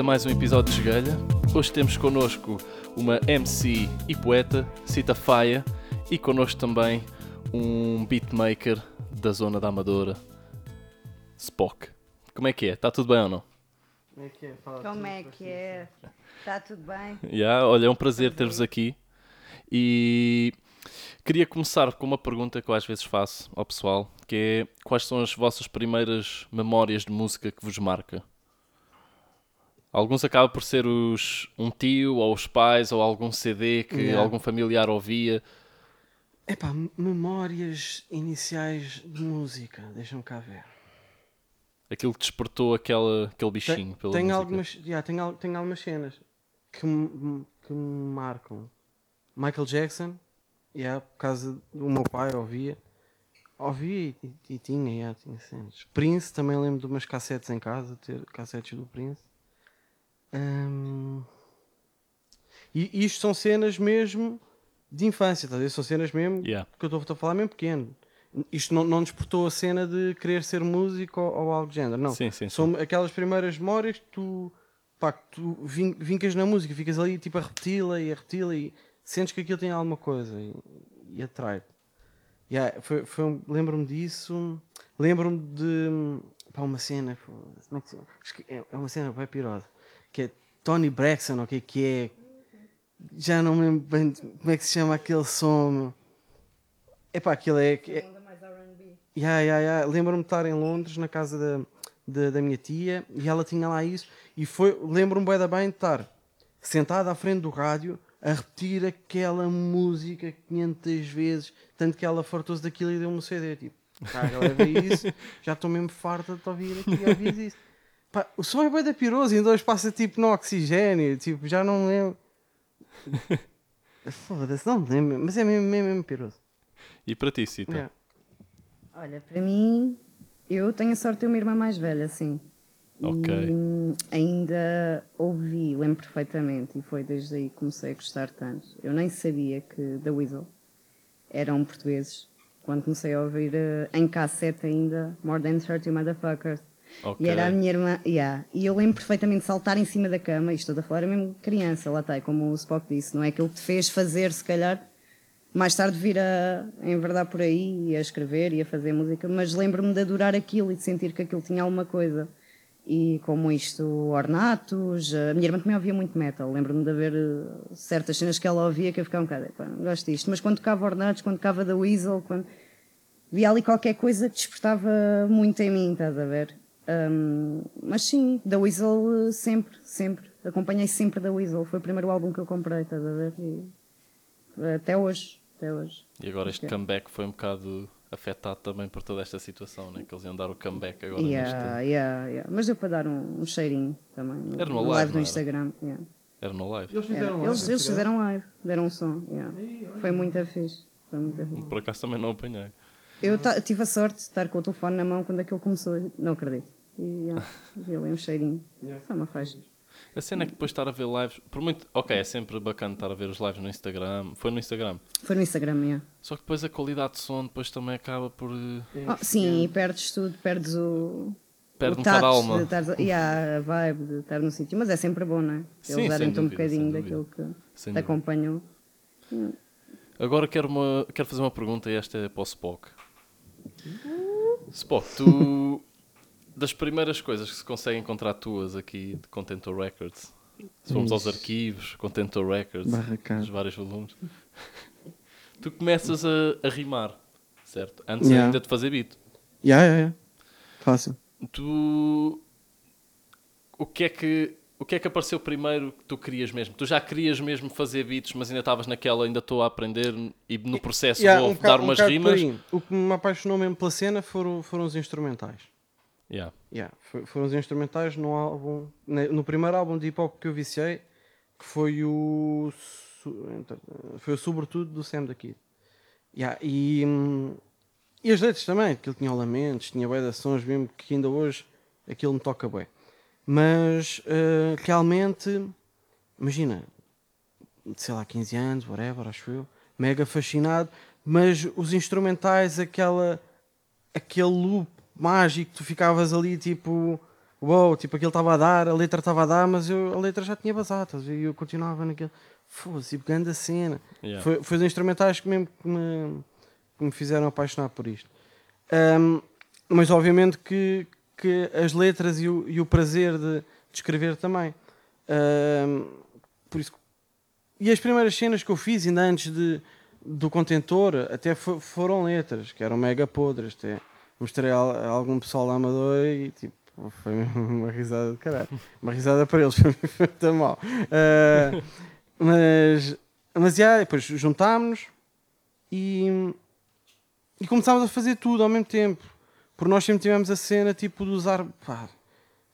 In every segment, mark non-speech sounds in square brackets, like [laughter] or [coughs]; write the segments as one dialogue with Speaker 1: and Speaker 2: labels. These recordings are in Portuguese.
Speaker 1: A mais um episódio de Esgalha. Hoje temos connosco uma MC e poeta, Cita Faia, e connosco também um beatmaker da zona da Amadora, Spock. Como é que é? Está tudo bem ou não?
Speaker 2: Como é que é? Fala
Speaker 3: Como
Speaker 2: tudo,
Speaker 3: é que é? Está tudo bem?
Speaker 1: Yeah, olha, é um prazer ter-vos aqui. E queria começar com uma pergunta que eu às vezes faço ao pessoal, que é quais são as vossas primeiras memórias de música que vos marca? Alguns acaba por ser os, um tio, ou os pais, ou algum CD que
Speaker 2: Yeah.
Speaker 1: algum familiar ouvia.
Speaker 2: Epá, memórias iniciais de música, deixa-me cá ver.
Speaker 1: Aquilo que despertou aquela, aquele
Speaker 2: Tem-
Speaker 1: bichinho pela
Speaker 2: tenho,
Speaker 1: música.
Speaker 2: algumas, yeah, al- tenho algumas cenas que me, que me marcam. Michael Jackson, yeah, por causa do meu pai, ouvia. Ouvia e, e tinha, yeah, tinha cenas. Prince, também lembro de umas cassetes em casa, ter cassetes do Prince. Hum, e isto são cenas mesmo de infância, ver? São cenas mesmo
Speaker 1: Yeah.
Speaker 2: que eu estou a falar mesmo pequeno. Isto não, não despertou a cena de querer ser músico ou, ou algo do género, não.
Speaker 1: Sim, sim, sim.
Speaker 2: São aquelas primeiras memórias que tu, pá, que tu vin- vincas na música, ficas ali tipo a repeti-la e a repeti-la e sentes que aquilo tem alguma coisa e, e atrai-te. Yeah, foi, foi Lembro-me disso. Lembro-me de pá, uma cena. como é, que é é uma cena bem pirosa. Que é Tony Braxton, ok? Que é. Já não me lembro bem como é que se chama aquele som. meu. Epá, aquilo é. é. Ya, ya, ya. Lembro-me de estar em Londres, na casa da, da, da minha tia, e ela tinha lá isso. E foi, lembro-me da bem de estar sentada à frente do rádio a repetir aquela música 500 vezes, tanto que ela fartou-se daquilo e deu-me um CD. Tipo, cara, leva isso, [laughs] já estou mesmo farta de ouvir aqui ouvir isso. Pá, o som é bué da piroso, ainda hoje passa tipo no oxigênio, tipo, já não me lembro. [laughs] Foda-se, não me lembro, mas é mesmo, mesmo, mesmo piroso.
Speaker 1: E para ti, Cita?
Speaker 2: Yeah.
Speaker 3: Olha, para mim, eu tenho a sorte de ter uma irmã mais velha, sim.
Speaker 1: Ok.
Speaker 3: E ainda ouvi, lembro perfeitamente, e foi desde aí que comecei a gostar tanto. Eu nem sabia que The Weasel eram portugueses. Quando comecei a ouvir eh, em cassete ainda, More Than 30 Motherfuckers.
Speaker 1: Ok.
Speaker 3: E era a minha irmã, yeah. e eu lembro perfeitamente de saltar em cima da cama, isto estou a falar, era mesmo criança, lá está, como o Spock disse, não é aquilo que te fez fazer, se calhar, mais tarde vir a enverdar por aí e a escrever e a fazer música, mas lembro-me de adorar aquilo e de sentir que aquilo tinha alguma coisa. E como isto, ornatos, a minha irmã também ouvia muito metal, lembro-me de haver eh, certas cenas que ela ouvia que eu ficava um bocado, "Epá, não gosto disto, mas quando tocava ornatos, quando tocava da Weasel, quando via ali qualquer coisa que despertava muito em mim, estás a ver? Hum, mas sim, da Weasel eh, sempre, sempre. Acompanhei sempre da Weasel. Foi o primeiro álbum que eu comprei, estás a ver? E, eh, até hoje, até hoje.
Speaker 1: E agora este
Speaker 3: Ok.
Speaker 1: comeback foi um bocado afetado também por toda esta situação, né? que eles iam dar o comeback agora
Speaker 3: Yeah,
Speaker 1: neste...
Speaker 3: yeah, yeah. Mas deu para dar um, um cheirinho também. No,
Speaker 1: Era no
Speaker 3: no
Speaker 1: live,
Speaker 3: do
Speaker 1: era?
Speaker 3: Instagram. yeah.
Speaker 1: Era no live.
Speaker 2: Eles
Speaker 3: Era.
Speaker 2: fizeram lá
Speaker 3: Eles, eles fizeram live, deram um som. yeah. Foi muito fixe. Foi muito fixe.
Speaker 1: Por acaso também não apanhei.
Speaker 3: Eu tive a sorte de estar com o telefone na mão quando aquilo começou. Não acredito. E yeah, vi ali um cheirinho. Foi uma faixa.
Speaker 1: A cena é que depois de estar a ver lives, por muito. Ok, é sempre bacana estar a ver os lives no Instagram. Foi no Instagram.
Speaker 3: Foi no Instagram, yeah.
Speaker 1: Só que depois a qualidade de som depois também acaba por. eh,
Speaker 3: Oh, sim, e perdes tudo, perdes o.
Speaker 1: Perde
Speaker 3: o
Speaker 1: um bocado a alma.
Speaker 3: De estares, a- yeah, a vibe de estar no sítio, mas é sempre bom, não é?
Speaker 1: Sim,
Speaker 3: Eles darem-te um bocadinho daquilo que
Speaker 1: Sem
Speaker 3: te
Speaker 1: dúvida.
Speaker 3: acompanhou.
Speaker 1: Agora quero, uma, quero fazer uma pergunta e esta é para o Spock. Spock, tu. [laughs] Das primeiras coisas que se consegue encontrar tuas aqui de Contentor Records, se formos aos arquivos, Contentor Records, os vários volumes, [laughs] tu começas a, a rimar, certo? Antes
Speaker 2: Yeah.
Speaker 1: ainda de fazer beat.
Speaker 2: Ya, ya, ya. Fácil.
Speaker 1: Tu. O que é que. O que é que apareceu primeiro que tu querias mesmo? Tu já querias mesmo fazer beats, mas ainda estavas naquela, ainda estou a aprender e no processo
Speaker 2: Ya,
Speaker 1: vou
Speaker 2: um
Speaker 1: dar
Speaker 2: um
Speaker 1: umas rimas.
Speaker 2: O que me apaixonou mesmo pela cena foram, foram os instrumentais.
Speaker 1: Yeah.
Speaker 2: Yeah, foram os instrumentais no álbum, no primeiro álbum de hip hop que eu viciei, que foi o foi o sobretudo do Sam da Kid. Yeah, e, e as letras também, aquilo tinha lamentos, tinha bué de sons mesmo que ainda hoje aquilo me toca bem. Mas eh, realmente, imagina, sei lá, 15 anos, whatever, acho eu, mega fascinado, mas os instrumentais, aquela aquele loop mágico, tu ficavas ali tipo uou, tipo aquilo estava a dar, a letra estava a dar, mas eu, a letra já tinha basado, e eu continuava naquele, foda-se, tipo, grande a cena.
Speaker 1: Yeah.
Speaker 2: Foi, foi os instrumentais que mesmo que me, que me fizeram apaixonar por isto. Ahm, mas obviamente que, que as letras e o, e o prazer de, de escrever também. Ahm, por isso, e as primeiras cenas que eu fiz, ainda antes de, do contentor, até fo- foram letras, que eram mega podres. Até mostrei a, a algum pessoal da Amador e tipo, foi uma risada de caralho. Uma risada para eles, [laughs] foi muito mal. Ah, mas, mas já, depois juntámos-nos e, e começámos a fazer tudo ao mesmo tempo. Porque nós sempre tivemos a cena tipo de usar. pá,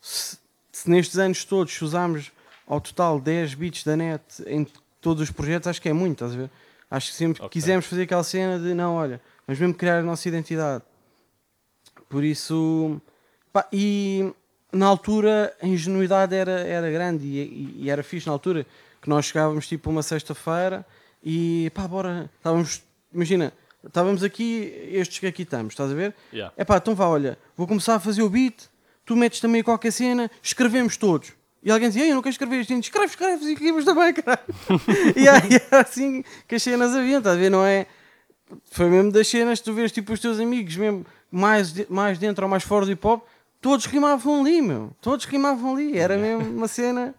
Speaker 2: se, se nestes anos todos usámos ao total 10 bits da net em todos os projetos, acho que é muito, estás a ver? Acho que sempre
Speaker 1: Ok.
Speaker 2: quisemos fazer aquela cena de não, olha, mas mesmo criar a nossa identidade. Por isso. pá, e na altura a ingenuidade era, era grande e, e- e era fixe na altura que nós chegávamos tipo uma sexta-feira e pá, bora, estávamos, imagina, estávamos aqui, estes que aqui estamos, estás a ver?
Speaker 1: Yeah.
Speaker 2: É pá, então vá, olha, vou começar a fazer o beat, tu metes também qualquer cena, escrevemos todos. E alguém dizia, "Ei, eu não quero escrever isto, escreve, escreve, e escrevemos também, [laughs] caralho. e aí [laughs] era assim que as cenas haviam, estás a ver? Não é? Foi mesmo das cenas, tu vês tipo os teus amigos, mesmo mais, de- mais dentro ou mais fora do hip hop, todos rimavam ali, meu. Todos rimavam ali. Era mesmo uma cena.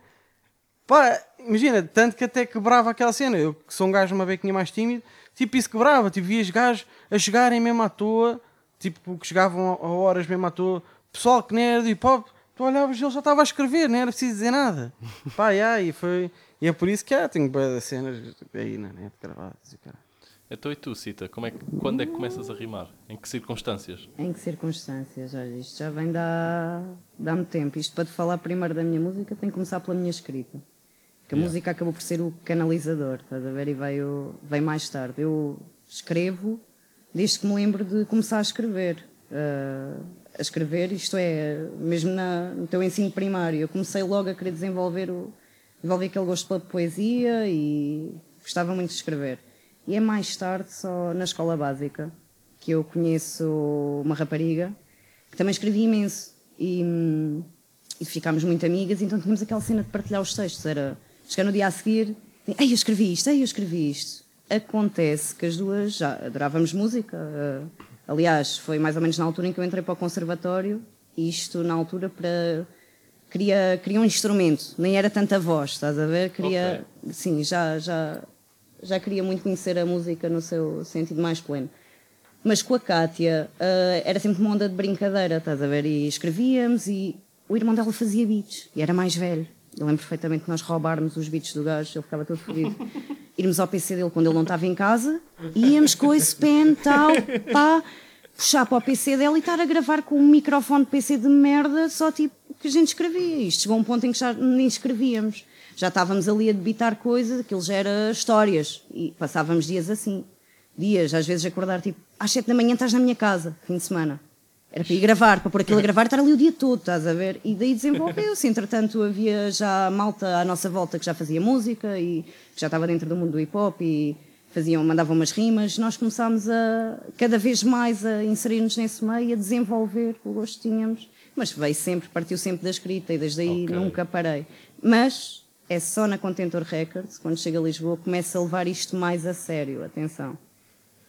Speaker 2: Pá, imagina, tanto que até quebrava aquela cena. Eu que sou um gajo uma bequinha mais tímido, tipo isso quebrava. Tipo, vias gajos a chegarem mesmo à toa, tipo, que chegavam a horas mesmo à toa. Pessoal que nem era do hip hop, tu olhavas e ele já estava a escrever, nem era preciso dizer nada. [laughs] Pá, yeah, e foi. E é por isso que há, tenho de cenas aí na net gravadas e cara.
Speaker 1: Então e tu, Cita, como é que, quando é que começas a rimar? Em que circunstâncias?
Speaker 3: Em que circunstâncias? Olha, isto já vem de há, de há muito tempo. Isto para te falar primeiro da minha música tem que começar pela minha escrita. Que a
Speaker 1: Yeah.
Speaker 3: música acabou por ser o canalizador, estás a ver? E veio, veio mais tarde. Eu escrevo desde que me lembro de começar a escrever. Ah, a escrever, isto é, mesmo na, no teu ensino primário. Eu comecei logo a querer desenvolver, o, desenvolver aquele gosto pela poesia e gostava muito de escrever. E é mais tarde, só na escola básica, que eu conheço uma rapariga que também escrevia imenso. E, hum, e ficámos muito amigas, então tínhamos aquela cena de partilhar os textos. Era chegar no dia a seguir, ei, eu escrevi isto, ei, eu escrevi isto. Acontece que as duas já adorávamos música. eh, aliás, foi mais ou menos na altura em que eu entrei para o conservatório. Isto na altura para. Queria, queria um instrumento, nem era tanta voz, estás a ver? Queria. Sim, já, já, já queria muito conhecer a música no seu sentido mais pleno. Mas com a Kátia ah, era sempre uma onda de brincadeira, estás a ver? E escrevíamos e o irmão dela fazia beats e era mais velho. Eu lembro perfeitamente que nós roubarmos os beats do gajo, ele ficava todo fodido. Irmos ao PC dele quando ele não estava em casa, íamos com esse pen, tal, pá, puxar para o PC dele e estar a gravar com um microfone de PC de merda, só tipo que a gente escrevia. Isto chegou a um ponto em que já nem escrevíamos. Já estávamos ali a debitar coisas, aquilo já era histórias. E passávamos dias assim. Dias, às vezes acordar tipo, às sete da manhã estás na minha casa, fim de semana. Era para ir gravar, para pôr aquilo a [laughs] gravar e estar ali o dia todo, estás a ver? E daí desenvolveu-se. Entretanto, havia já malta à nossa volta que já fazia música e que já estava dentro do mundo do hip hop e faziam, mandavam umas rimas. Nós começámos a, cada vez mais a inserir-nos nesse meio, a desenvolver o gosto que tínhamos. Mas veio sempre, partiu sempre da escrita e desde aí
Speaker 1: Ok.
Speaker 3: nunca parei. Mas é só na Contentor Records, quando chego a Lisboa, começo a levar isto mais a sério. Atenção.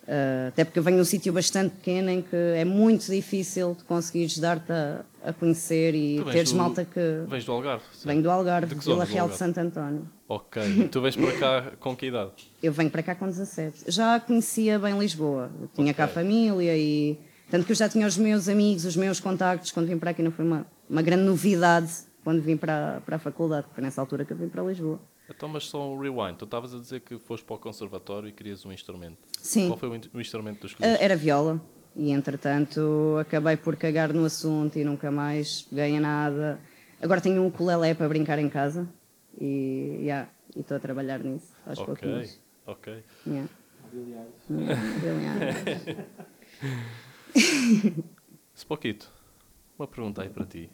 Speaker 3: Uh, até porque eu venho de um sítio bastante pequeno em que é muito difícil de conseguires dar-te a, a conhecer e teres
Speaker 1: do-
Speaker 3: malta que
Speaker 1: Vens do Algarve?
Speaker 3: vem do Algarve,
Speaker 1: De
Speaker 3: Vila Real de? Santo António.
Speaker 1: Ok. E tu vens para cá com que idade? [laughs]
Speaker 3: Eu venho para cá com 17. Já conhecia bem Lisboa. Eu tinha cá
Speaker 1: Ok.
Speaker 3: família e. Tanto que eu já tinha os meus amigos, os meus contactos. Quando vim para aqui não foi uma, uma grande novidade quando vim para, para a faculdade, porque foi nessa altura que eu vim para Lisboa.
Speaker 1: Então, mas só um rewind. Tu estavas a dizer que foste para o conservatório e querias um instrumento.
Speaker 3: Sim.
Speaker 1: Qual foi o, in- o instrumento tu
Speaker 3: Ah,
Speaker 1: escolheste?
Speaker 3: Era viola. E entretanto acabei por cagar no assunto e nunca mais ganha nada. Agora tenho um ukulele para brincar em casa e yeah, estou a trabalhar nisso aos
Speaker 1: ok,
Speaker 3: pouquinhos.
Speaker 1: ok.
Speaker 3: Yeah. [laughs] Brilhante.
Speaker 1: Spockito, uma pergunta aí para ti.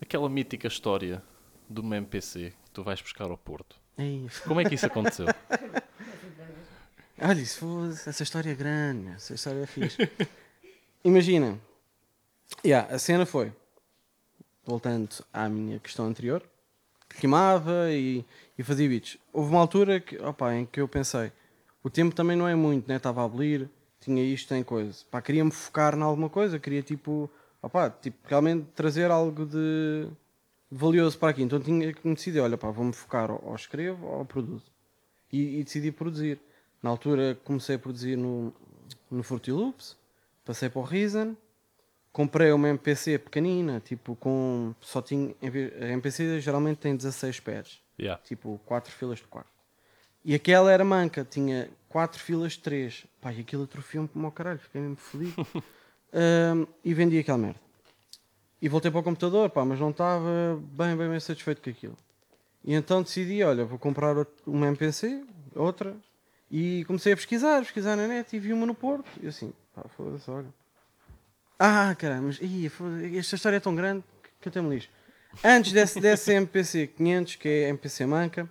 Speaker 1: Aquela mítica história do MPC tu vais buscar ao Porto.
Speaker 2: Ei,
Speaker 1: Como é que isso aconteceu? [laughs]
Speaker 2: Olha, isso foi, essa história é grande, essa história é fixe. Imagina, yeah, a cena foi. voltando à minha questão anterior, rimava e, e fazia beats. Houve uma altura que, opa, em que eu pensei, o tempo também não é muito, né? Estava a abolir, tinha isto, tem coisa. Pá, queria-me focar em alguma coisa, queria tipo, opa, tipo, realmente trazer algo de valioso para aqui. Então tinha que me decidir, olha pá, vou-me focar ou, ou escrevo ou produzo. E, e, decidi produzir. Na altura comecei a produzir no, no Fruity Loops, passei para o Reason, comprei uma MPC pequenina, tipo com só tinha a MPC geralmente tem 16 pads.
Speaker 1: Yeah.
Speaker 2: Tipo 4 filas de 4. E aquela era manca, tinha 4 filas de 3. Pá, e aquilo atrofiou-me como ao caralho, fiquei mesmo fodido. [laughs] um, e vendi aquela merda. E voltei para o computador, pá, mas não estava bem, bem, bem satisfeito com aquilo. E então decidi, olha, vou comprar uma MPC, outra, e comecei a pesquisar, pesquisar na net e vi uma no Porto. E assim, pá, foda-se, olha. Ah, caramba, mas ih, esta história é tão grande que eu tenho lixo. Antes desse, dessa MPC 500, que é a MPC Manca,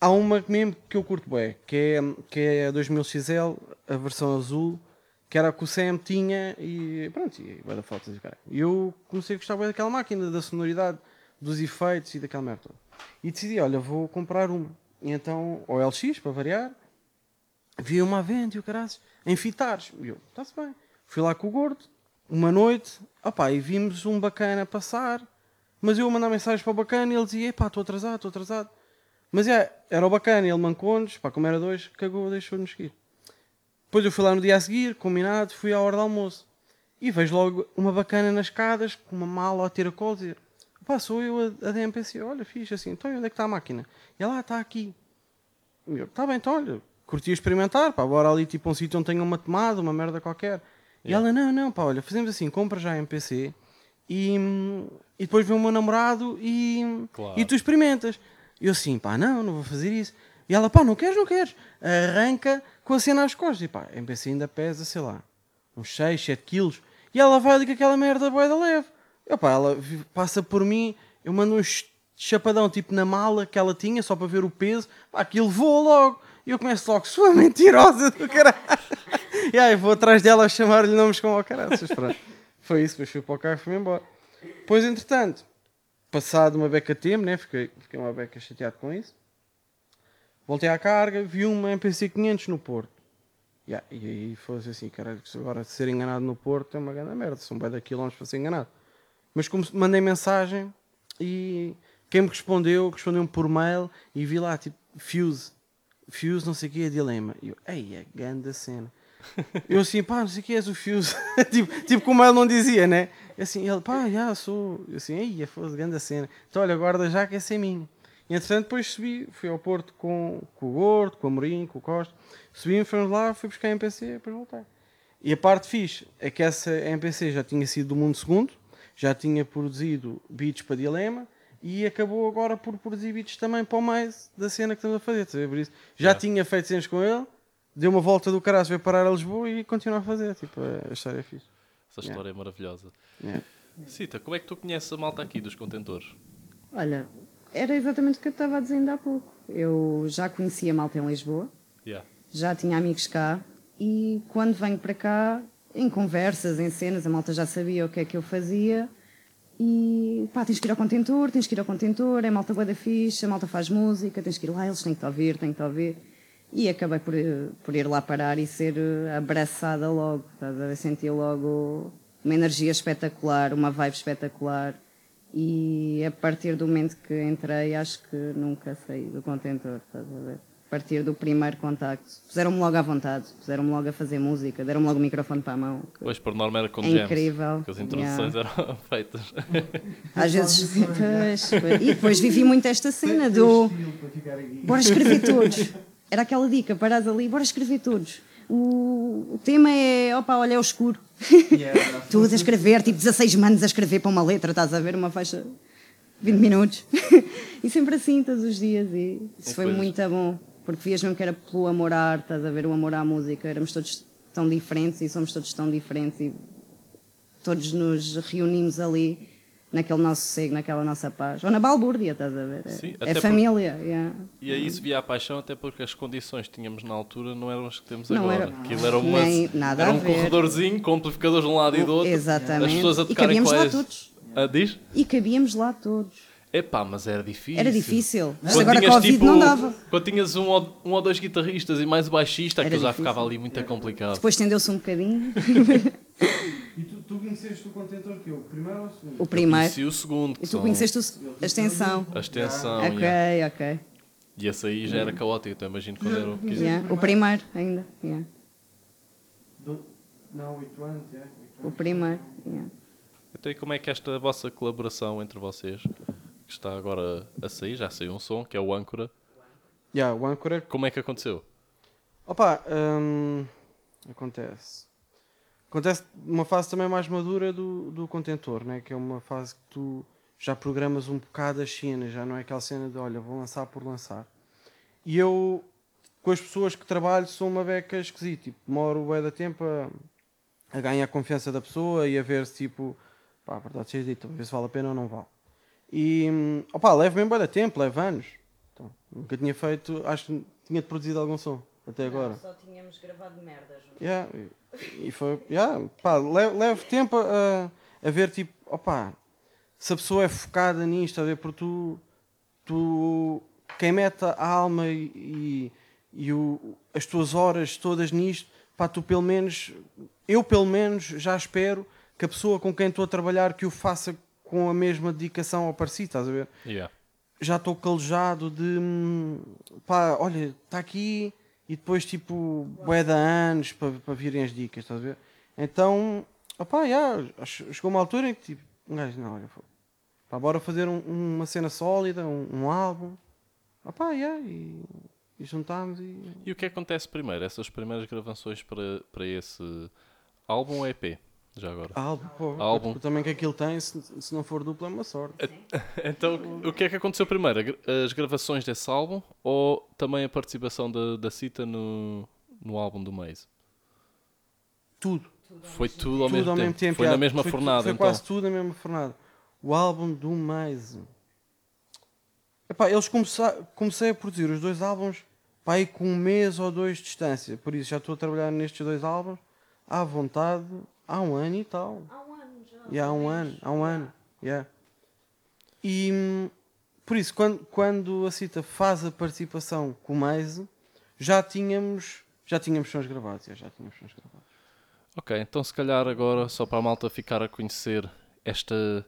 Speaker 2: há uma mesmo que eu curto bem, que é, que é a 2000XL, a versão azul, que era que o Sam tinha e pronto, e vai dar fotos e eu comecei a gostar bem daquela máquina, da sonoridade, dos efeitos e daquela merda toda. E decidi, olha, vou comprar uma. E então, o LX, para variar, vi uma à venda e o caralho, em fitares. E eu, está-se bem. Fui lá com o gordo, uma noite, opá, e vimos um bacana passar, mas eu mandar mensagens para o bacana e ele dizia, epá, estou atrasado, estou atrasado. Mas é, era o bacana, ele mancou-nos, pá, como era dois, cagou, deixou-nos seguir. Depois eu fui lá no dia a seguir, combinado, fui à hora do almoço. E vejo logo uma bacana nas escadas, com uma mala a ter a dizer, Pá, sou eu a, a DMPC. Olha, fiz assim, então onde é que está a máquina? E ela, está aqui. E eu, está bem, então olha, curti experimentar, pá, bora ali tipo um sítio onde tenha uma tomada, uma merda qualquer. Yeah. E ela, não, não, pá, olha, fazemos assim, compra já a MPC e, e depois vem o meu namorado e, claro. e tu experimentas. E eu assim, pá, não, não vou fazer isso. E ela, pá, não queres, não queres. Arranca com a cena às costas. E pá, a MPC ainda pesa, sei lá, uns 6, 7 quilos. E ela vai ali com aquela merda boeda leve. Opa, ela passa por mim, eu mando um chapadão tipo na mala que ela tinha, só para ver o peso, pá, aquilo voa logo. E eu começo logo, sua mentirosa do caralho. [laughs] e aí vou atrás dela a chamar-lhe nomes como o caralho. Foi isso, depois fui para o carro e fui embora. Depois, entretanto, passado uma beca tempo, né? fiquei, fiquei uma beca chateado com isso. Voltei à carga, vi uma MPC 500 no Porto. Yeah, e aí fosse assim, caralho, agora ser enganado no Porto é uma grande merda, são bem daqui longe para ser enganado. Mas como mandei mensagem e quem me respondeu, respondeu-me por mail e vi lá, tipo, Fuse, Fuse não sei o que é dilema. E eu, ei, é grande cena. Eu assim, pá, não sei o que és o Fuse. [laughs] tipo, tipo como ele não dizia, né? E assim, ele, pá, já sou. Eu assim, ei, é foda grande cena. Então olha, guarda já que essa é minha. E entretanto depois subi, fui ao Porto com, com o Gordo, com o Amorim, com o Costa. Subi, fomos lá, fui buscar a MPC, depois voltar. E a parte fixe é que essa MPC já tinha sido do mundo segundo já tinha produzido beats para Dilema e acabou agora por produzir beats também para o mais da cena que estamos a fazer. Por isso, já yeah. tinha feito cenas com ele, deu uma volta do caralho, veio parar a Lisboa e continua a fazer. Tipo, a história é fixe.
Speaker 1: Essa história yeah. é maravilhosa. Yeah. Cita, como é que tu conheces a malta aqui dos contentores?
Speaker 3: Olha, era exatamente o que eu estava a dizer ainda há pouco. Eu já conhecia a malta em Lisboa,
Speaker 1: yeah.
Speaker 3: já tinha amigos cá e quando venho para cá em conversas, em cenas, a malta já sabia o que é que eu fazia. E pá, tens que ir ao contentor, tens que ir ao contentor, é malta boa da ficha, a malta faz música, tens que ir lá, eles têm que te ouvir, têm que te ouvir. E acabei por, por ir lá parar e ser abraçada logo, estás a sentir logo uma energia espetacular, uma vibe espetacular. E a partir do momento que entrei, acho que nunca saí do contentor, estás a ver? partir do primeiro contacto. Puseram-me logo à vontade, puseram-me logo a fazer música, deram-me logo o microfone para a mão.
Speaker 1: Pois, por norma era com
Speaker 3: é jams, incrível.
Speaker 1: que as introduções yeah. eram [laughs] feitas.
Speaker 3: Às vezes, pois, e depois vivi muito esta cena do bora escrever todos. Era aquela dica, paras ali, bora escrever todos. O, o tema é, opa, olha, é o escuro. Yeah, [laughs] Tudo a escrever, tipo 16 manos a escrever para uma letra, estás a ver uma faixa 20 minutos. [laughs] e sempre assim, todos os dias. E isso foi muito bom porque vias mesmo que era pelo amor à arte, estás a ver o amor à música, éramos todos tão diferentes e somos todos tão diferentes e todos nos reunimos ali naquele nosso sossego, naquela nossa paz. Ou na balbúrdia, estás a ver? Sim, é família. Por... Yeah.
Speaker 1: E aí se via a paixão, até porque as condições que tínhamos na altura não eram as que temos não agora. Era, Aquilo era, uma,
Speaker 3: nada
Speaker 1: era um corredorzinho com amplificadores de um lado e do outro.
Speaker 3: Exatamente. As pessoas a tocarem e com lá todos.
Speaker 1: Ah, diz?
Speaker 3: E cabíamos lá todos.
Speaker 1: Epá, mas era difícil.
Speaker 3: Era difícil. Mas
Speaker 1: Quando
Speaker 3: agora
Speaker 1: tinhas,
Speaker 3: Covid
Speaker 1: tipo,
Speaker 3: não dava.
Speaker 1: Quando tinhas um ou, um ou dois guitarristas e mais o baixista,
Speaker 3: Era
Speaker 1: aquilo já ficava ali muito complicado.
Speaker 3: Depois estendeu-se um bocadinho. [laughs]
Speaker 2: E tu, tu conheceste o contentor que eu? O primeiro ou o segundo?
Speaker 3: O primeiro.
Speaker 1: Conheci o segundo,
Speaker 3: E tu
Speaker 1: são
Speaker 3: conheceste o- a extensão.
Speaker 1: a extensão.
Speaker 3: Ok,
Speaker 1: yeah.
Speaker 3: ok.
Speaker 1: E esse aí já era caótico, então imagino quando era o que
Speaker 3: Yeah. O primeiro ainda. yeah.
Speaker 2: Do- Não, 8 anos, é. oito
Speaker 3: O primeiro. yeah.
Speaker 1: Então, e como é que esta vossa colaboração entre vocês, que está agora a sair, já saiu um som, que é o Âncora,
Speaker 2: Yeah, o Anchor é
Speaker 1: como é que aconteceu?
Speaker 2: Opa, hum, acontece. Acontece numa fase também mais madura do, do contentor, né? que é uma fase que tu já programas um bocado as cenas, já não é aquela cena de olha, vou lançar por lançar. E eu, com as pessoas que trabalho, sou uma beca esquisita. Tipo, demoro bué da tempo a, a ganhar a confiança da pessoa e a ver se tipo, pá, verdade seja dita, a ver se vale a pena ou não vale. E, opa, leva mesmo bué da tempo, leva anos. Então, nunca tinha feito, acho que tinha produzido algum som até agora.
Speaker 3: Só tínhamos gravado merdas.
Speaker 2: Yeah, e- e foi, yeah, pá, le- leva tempo a, a ver, tipo, opá, se a pessoa é focada nisto, a ver, porque tu, tu quem mete a alma e, e, e o, as tuas horas todas nisto, pá, tu pelo menos, eu pelo menos já espero que a pessoa com quem estou a trabalhar que o faça com a mesma dedicação ao parecido, estás a ver?
Speaker 1: Yeah.
Speaker 2: já estou calejado de hum, pá, olha, está aqui e depois tipo bué de anos para, para virem as dicas, estás a ver? Então, opá, já, acho- chegou uma altura em que tipo, um gajo, não, olha, pá, bora fazer um- uma cena sólida, um, um álbum, opá, já, e, e juntámos e.
Speaker 1: E o que acontece primeiro? Essas primeiras gravações para, para esse álbum ou EP? Já agora.
Speaker 2: Álbum, pô,
Speaker 1: Álbum.
Speaker 2: tamanho que aquilo tem, se, se não for duplo é uma sorte.
Speaker 1: Então, o que é que aconteceu primeiro? As gravações desse álbum ou também a participação da, da Cita no, no álbum do Maze?
Speaker 2: Tudo.
Speaker 1: Foi tudo ao,
Speaker 2: tudo
Speaker 1: mesmo,
Speaker 2: ao
Speaker 1: tempo.
Speaker 2: mesmo tempo.
Speaker 1: Foi
Speaker 2: já.
Speaker 1: na mesma
Speaker 2: Foi
Speaker 1: fornada,
Speaker 2: Foi
Speaker 1: então.
Speaker 2: quase tudo na mesma fornada. O álbum do mais. Epá, eles começar, comecei a produzir os dois álbuns pá, aí com um mês ou dois de distância. Por isso já estou a trabalhar nestes dois álbuns à vontade há um ano e tal.
Speaker 3: Há um ano já.
Speaker 2: E há um ano, há um ano. yeah. E por isso, quando, quando a Cita faz a participação com o Maise, já tínhamos, já tínhamos sons gravados. já, já tínhamos sons gravados.
Speaker 1: Ok, então se calhar agora, só para a malta ficar a conhecer esta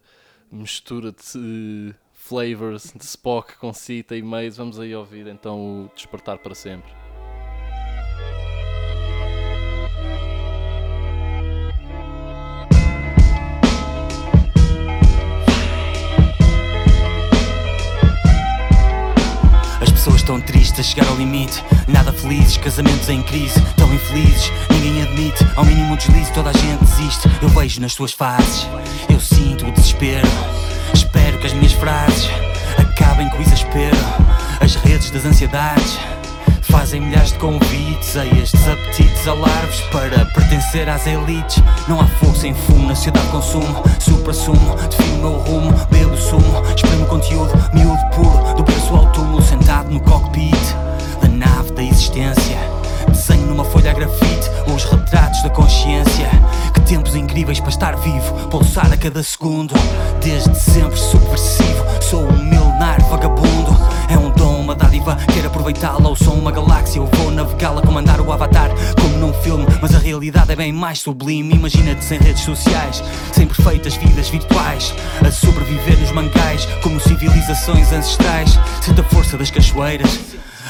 Speaker 1: mistura de flavors de Spock com Cita e Maze, vamos aí ouvir então o Despertar para Sempre.
Speaker 4: Estão tristes a chegar ao limite. Nada felizes, casamentos em crise Tão infelizes, ninguém admite. Ao mínimo deslize toda a gente desiste. Eu vejo nas tuas faces Eu sinto o desespero. Espero que as minhas frases Acabem com o exaspero. As redes das ansiedades Fazem milhares de convites a estes apetites alarves Para pertencer às elites. Não há fogo sem fumo na sociedade de consumo Supra-sumo, defino o meu rumo Bebo sumo, exprimo conteúdo Miúdo puro, do berço ao túmulo Sentado no cockpit da nave da existência. Desenho numa folha a grafite Os retratos da consciência tempos incríveis para estar vivo Pulsar a cada segundo Desde sempre subversivo Sou um milenar vagabundo É um dom, uma dádiva Quero aproveitá-la ou sou uma galáxia Eu vou navegá-la, comandar o avatar Como num filme Mas a realidade é bem mais sublime Imagina-te sem redes sociais Sem perfeitas vidas virtuais A sobreviver nos mangais Como civilizações ancestrais Sinta a força das cachoeiras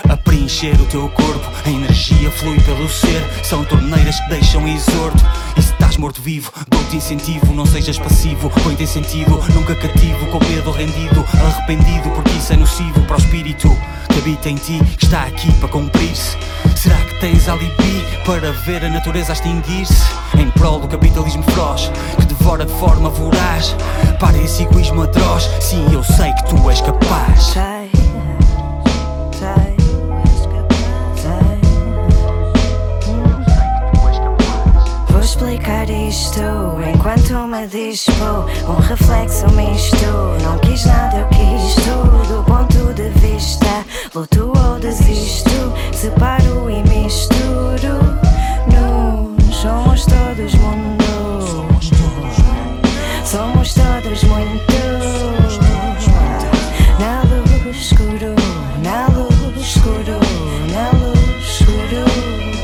Speaker 4: a preencher o teu corpo, a energia flui pelo ser. São torneiras que deixam exorto. E se estás morto-vivo, dou-te incentivo. Não sejas passivo, põe-te em sentido. Nunca cativo, com medo rendido, arrependido, porque isso é nocivo para o espírito que habita em ti, que está aqui para cumprir-se. Será que tens alibi para ver a natureza extinguir-se? Em prol do capitalismo feroz, que devora de forma voraz. Para esse egoísmo atroz, sim, eu sei que tu és capaz.
Speaker 5: explicar isto enquanto me dispo. Um reflexo misto, não quis nada, eu quis tudo. Do ponto de vista, luto ou desisto, separo e misturo. Nós somos todos mundo, somos todos muito. Na luz escuro, na luz escuro, na luz escuro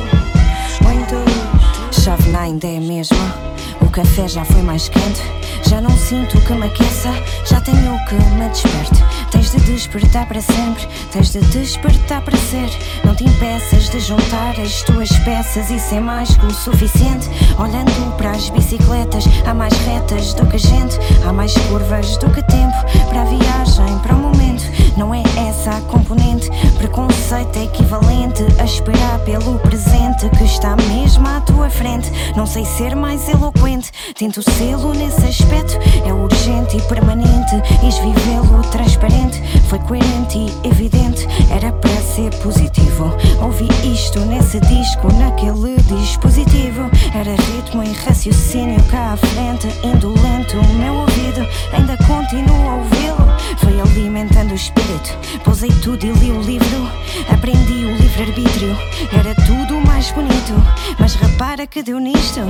Speaker 5: café já foi mais quente. Já não sinto que me aqueça, já tenho o que me desperte. Tens de despertar para sempre, tens de despertar para ser. Não te impeças de juntar as tuas peças, isso é mais que o suficiente. Olhando para as bicicletas, há mais retas do que gente, há mais curvas do que tempo. Para a viagem, para o momento, não é essa a componente. Preconceito é equivalente a esperar pelo presente que está mesmo à tua frente. Não sei ser mais eloquente, tento sê-lo nesse aspecto. É urgente e permanente, eis vivê-lo transparente. Foi coerente e evidente, era para ser positivo. Ouvi isto nesse disco, naquele dispositivo. Era ritmo e raciocínio cá à frente, indolente. O meu ouvido ainda continua a ouvi-lo. Foi alimentando o espírito, pousei tudo e li o livro. Aprendi o livre-arbítrio, era tudo mais bonito. Mas repara que deu nisto: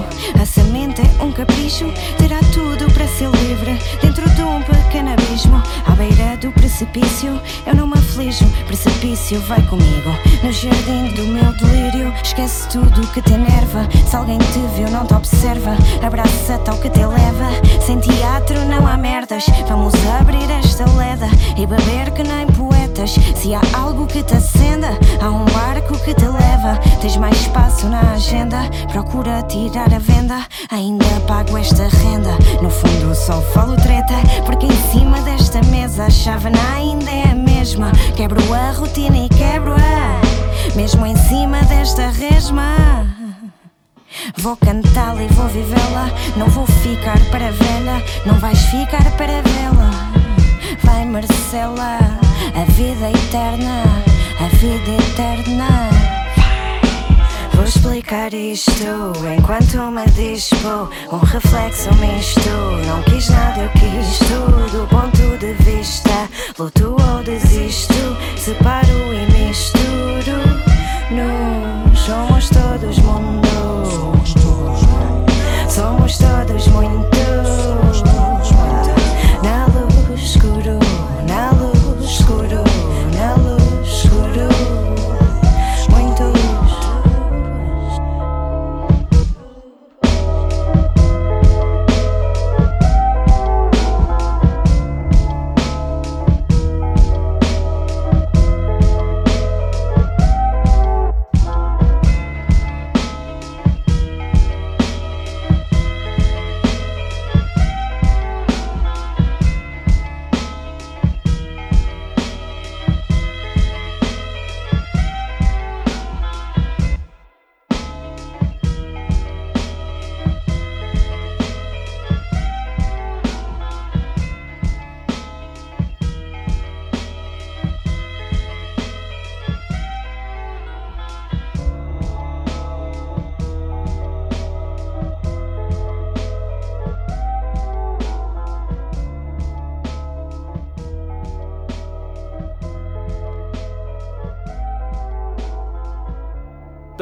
Speaker 5: a semente é um capricho, terá tudo para ser livre. Dentro de um pequeno abismo, à beira do precipício, eu não me aflijo. Precipício, vai comigo. No jardim do meu delírio, esquece tudo que te enerva. Se alguém te viu, não te observa. Abraça-te ao que te eleva. Sem teatro não há merdas. Vamos abrir esta leda e beber que nem poetas. Se há algo que te acenda, há um barco que te leva. Tens mais espaço na agenda, procura tirar a venda. Ainda pago esta renda. No fundo, só falo treta, porque em cima desta mesa a chave ainda é a mesma. Quebro a rotina e quebro a. Mesmo em cima desta resma. Vou cantá-la e vou vivê-la. Não vou ficar para velha, não vais ficar para vê-la. Vai Marcela, a vida eterna, a vida eterna. Vou explicar isto enquanto me dispo Um reflexo misto. Não quis nada, eu quis tudo Ponto de vista. Luto ou desisto Separo e misturo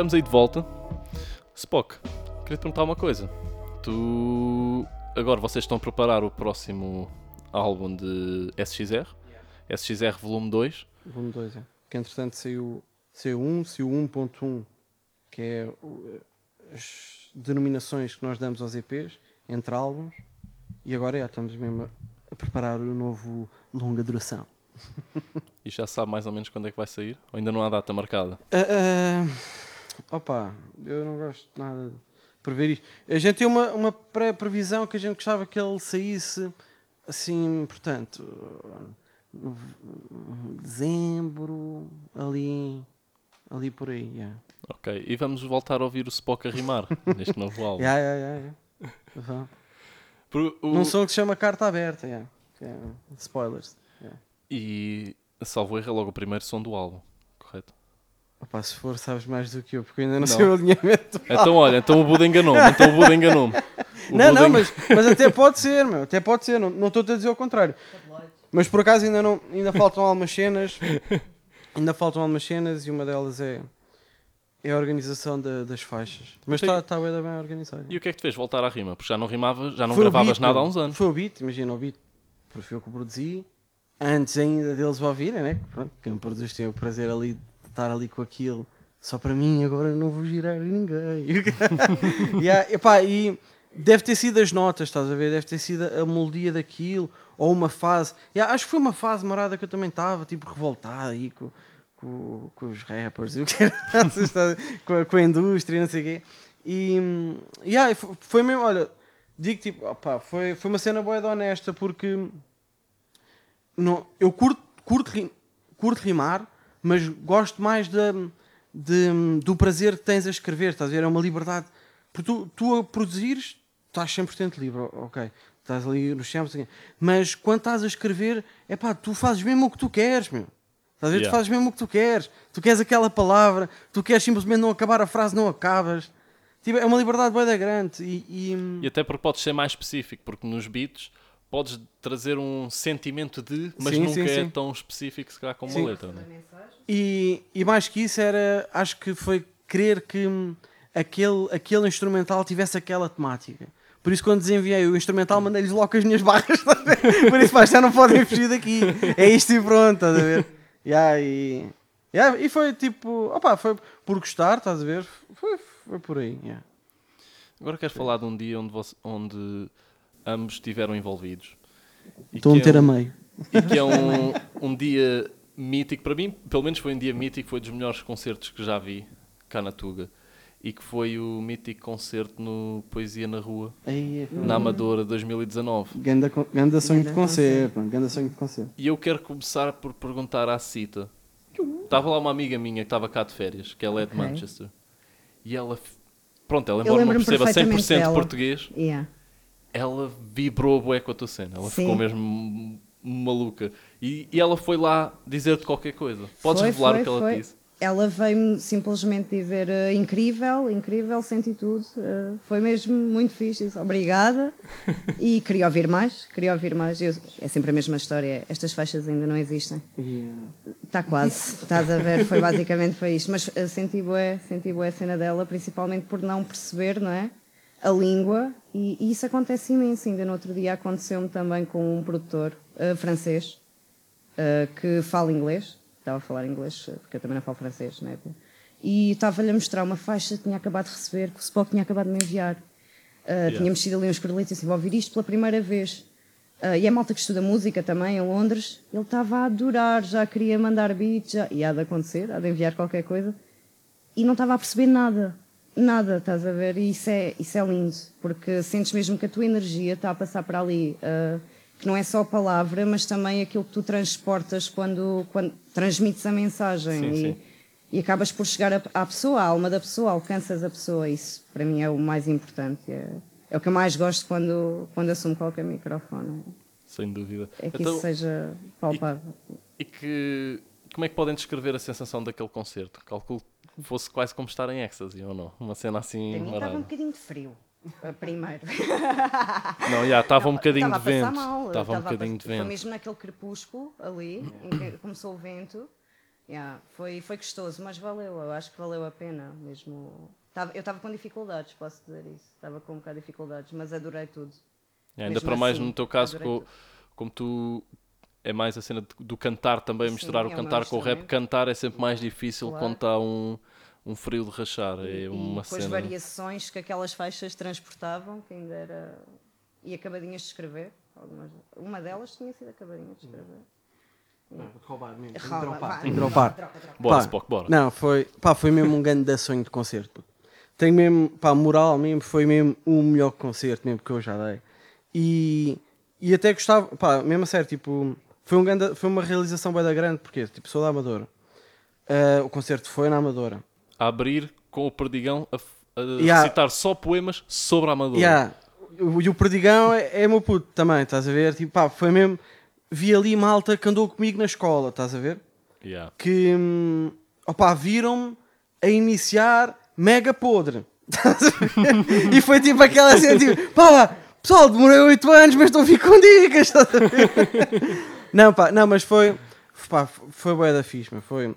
Speaker 1: Estamos aí de volta. Spock, queria te perguntar uma coisa. Tu. Agora vocês estão a preparar o próximo álbum de SXR? SXR Volume 2.
Speaker 2: Volume 2, é. Que entretanto saiu, saiu 1, saiu 1.1, que é as denominações que nós damos aos EPs, entre álbuns, e agora já estamos mesmo a, preparar o novo longa duração. [laughs]
Speaker 1: E já sabe mais ou menos quando é que vai sair? Ou ainda não há data marcada?
Speaker 2: Ah, ah, opa, eu não gosto de nada de prever isto. A gente tem uma, uma pré-previsão que a gente gostava que ele saísse assim, portanto, dezembro, ali, ali por aí. Yeah.
Speaker 1: Ok, e vamos voltar a ouvir o Spock a rimar [laughs] neste novo álbum.
Speaker 2: Yeah, yeah, yeah, yeah.
Speaker 1: O-
Speaker 2: Num som que se chama Carta Aberta. Yeah. Yeah. Spoilers. Yeah.
Speaker 1: E salvo erro é logo o primeiro som do álbum?
Speaker 2: Opa, se for, sabes mais do que eu, porque eu ainda não,
Speaker 1: Não.
Speaker 2: sei o alinhamento.
Speaker 1: Então olha, então o Buda enganou-me, então o Buda enganou-me.
Speaker 2: Não,
Speaker 1: Buda
Speaker 2: não,
Speaker 1: engan-
Speaker 2: mas, mas até pode ser, meu. Até pode ser. Não estou a dizer o contrário. Mas por acaso ainda, não, ainda faltam algumas cenas. Ainda faltam algumas cenas e uma delas é, é a organização da- das faixas. Mas está tá bem bem organizado.
Speaker 1: E o que é que te fez voltar à rima? Porque já não rimava, já não
Speaker 2: Foi
Speaker 1: gravavas
Speaker 2: beat,
Speaker 1: nada há uns anos.
Speaker 2: Foi o beat, imagina o beat. Foi eu que produzi. Antes ainda deles o ouvirem, né? Pronto, quem produz tem o prazer ali de estar ali com aquilo. Só para mim, agora não vou girar ninguém. [laughs] yeah, epá, e deve ter sido as notas, estás a ver? Deve ter sido a melodia daquilo, ou uma fase. Yeah, acho que foi uma fase marada que eu também estava, tipo, revoltado aí com, com, com os rappers e o [laughs] que era, com, a, com a indústria, não sei o quê. E yeah, foi- foi mesmo, olha, digo tipo, opá, foi, foi uma cena boa e honesta porque não, eu curto, curto, curto rimar, mas gosto mais da- de- do prazer que tens a escrever, estás a ver? É uma liberdade. Porque tu, tu a produzires, estás 100% livre, ok. Estás ali no chão, mas quando estás a escrever, é pá, tu fazes mesmo o que tu queres, meu. Estás a ver? Tu
Speaker 1: Yeah.
Speaker 2: fazes mesmo o que tu queres. Tu queres aquela palavra, tu queres simplesmente não acabar a frase, não acabas. Tipo, é uma liberdade boa da grande. E, e-
Speaker 1: E até porque podes ser mais específico, porque nos beats podes trazer um sentimento de, mas
Speaker 2: Sim,
Speaker 1: nunca
Speaker 2: sim,
Speaker 1: é
Speaker 2: sim.
Speaker 1: tão específico se calhar como uma letra. Né?
Speaker 2: E, e mais que isso era, acho que foi querer que hum, aquele, aquele instrumental tivesse aquela temática. Por isso quando desenviei o instrumental mandei-lhes logo as minhas barras. [laughs] ver? Por isso pá, já não podem fugir daqui. É isto e pronto, estás a ver? Yeah, e, yeah, e foi tipo, opa, foi por gostar, estás a ver? Foi, foi por aí. yeah.
Speaker 1: Agora quero falar de um dia onde, você- onde ambos estiveram envolvidos.
Speaker 2: Estou a meter
Speaker 1: é
Speaker 2: a
Speaker 1: um-
Speaker 2: meio.
Speaker 1: E que é um, um dia mítico, para mim, pelo menos foi um dia mítico, foi dos melhores concertos que já vi cá na Tuga. E que foi o mítico concerto no Poesia na Rua,
Speaker 2: Aí, é,
Speaker 1: na Amadora 2019.
Speaker 2: ganda, ganda sonho de concerto, ganda sonho de concerto.
Speaker 1: E eu quero começar por perguntar à Cita. Estava lá uma amiga minha que estava cá de férias, que ela é de
Speaker 3: Ok.
Speaker 1: Manchester. E ela, pronto, ela embora não perceba
Speaker 3: perfeitamente
Speaker 1: 100%
Speaker 3: dela.
Speaker 1: português,
Speaker 3: Yeah.
Speaker 1: Ela vibrou bué com a tua cena. Ela
Speaker 3: Sim.
Speaker 1: ficou mesmo maluca. E, e ela foi lá dizer-te qualquer coisa. Podes
Speaker 3: Foi,
Speaker 1: revelar
Speaker 3: foi,
Speaker 1: o que ela
Speaker 3: foi.
Speaker 1: te disse?
Speaker 3: Ela veio-me simplesmente dizer eh, incrível, incrível, senti tudo. eh, foi mesmo muito fixe. disse, Obrigada. [laughs] E queria ouvir mais, queria ouvir mais. Eu- é sempre a mesma história. Estas faixas ainda não existem. Está quase, estás a ver, foi basicamente foi isto. Mas eh, senti bué, senti bué a cena dela, principalmente por não perceber, não é? A língua, e, e isso acontece imenso. Ainda no outro dia aconteceu-me também com um produtor eh, francês eh, que fala inglês, estava a falar inglês, eh, porque eu também não falo francês, né? E estava-lhe a mostrar uma faixa que tinha acabado de receber, que o Spock tinha acabado de me enviar. Uh,
Speaker 1: Yeah.
Speaker 3: Tinha mexido ali uns correlitos assim, vou ouvir isto pela primeira vez. Uh, e é malta que estuda música também em Londres. Ele estava a adorar, já queria mandar beats, já... e há de acontecer, há de enviar qualquer coisa. E não estava a perceber nada. Nada, estás a ver? E isso é, isso é lindo, porque sentes mesmo que a tua energia está a passar para ali. uh, que não é só a palavra, mas também aquilo que tu transportas quando, quando transmites a mensagem.
Speaker 1: Sim,
Speaker 3: e,
Speaker 1: sim.
Speaker 3: e acabas por chegar à à pessoa, à alma da pessoa, alcanças a pessoa. Isso para mim é o mais importante. É, é o que eu mais gosto quando, quando assumo qualquer microfone.
Speaker 1: Sem dúvida.
Speaker 3: É que
Speaker 1: Então,
Speaker 3: isso seja palpável.
Speaker 1: e que, como é que podem descrever a sensação daquele concerto? Calculo fosse quase como estar em êxtase, ou não? Uma cena assim
Speaker 3: Para mim estava um bocadinho de frio. Primeiro. [laughs]
Speaker 1: Não, já, estava um bocadinho de vento.
Speaker 3: mal,
Speaker 1: Estava um bocadinho de
Speaker 3: Foi
Speaker 1: vento.
Speaker 3: mesmo naquele crepúsculo ali, em que começou o vento. Yeah, foi, foi gostoso, mas valeu, eu acho que valeu a pena mesmo. Tava- eu estava com dificuldades, posso dizer isso. Estava com um bocado de dificuldades, mas adorei tudo.
Speaker 1: E ainda para mais
Speaker 3: assim,
Speaker 1: no teu caso, como tu é mais a cena de- do cantar também,
Speaker 3: Sim,
Speaker 1: misturar
Speaker 3: é
Speaker 1: o
Speaker 3: o
Speaker 1: cantar com o rap, cantar é sempre mais difícil
Speaker 3: Claro.
Speaker 1: quando está um, um frio de rachar. É
Speaker 3: e
Speaker 1: uma
Speaker 3: com as
Speaker 1: cena.
Speaker 3: variações que aquelas faixas transportavam, que ainda era. e acabadinhas de escrever. Algumas... Uma delas tinha sido acabadinha de escrever.
Speaker 2: Roubar mesmo.
Speaker 3: Dropa, dropa.
Speaker 1: Bora, Spock, bora.
Speaker 2: Não, foi, pá, foi mesmo um grande sonho de concerto. Tenho mesmo, pá, moral mesmo, foi mesmo o melhor concerto mesmo que eu já dei. E, e até gostava, pá, mesmo a sério, tipo, foi, um grande, foi uma realização bem da grande, porque tipo, sou da Amadora. Ah, o concerto foi na Amadora.
Speaker 1: A abrir com o Perdigão a, a
Speaker 2: Yeah.
Speaker 1: recitar só poemas sobre a Amadora.
Speaker 2: Yeah. E o Perdigão é, é meu puto também, estás a ver? Tipo, pá, foi mesmo. Vi ali malta que andou comigo na escola, estás a ver?
Speaker 1: Yeah.
Speaker 2: que hum, opá, viram-me a iniciar mega podre. [laughs] E foi tipo aquela assim, tipo, pá, pessoal, demorei 8 anos, mas estou a vir com dicas. Estás a ver? Não, pá, não, mas foi, pá, foi bué da fixe, meu, foi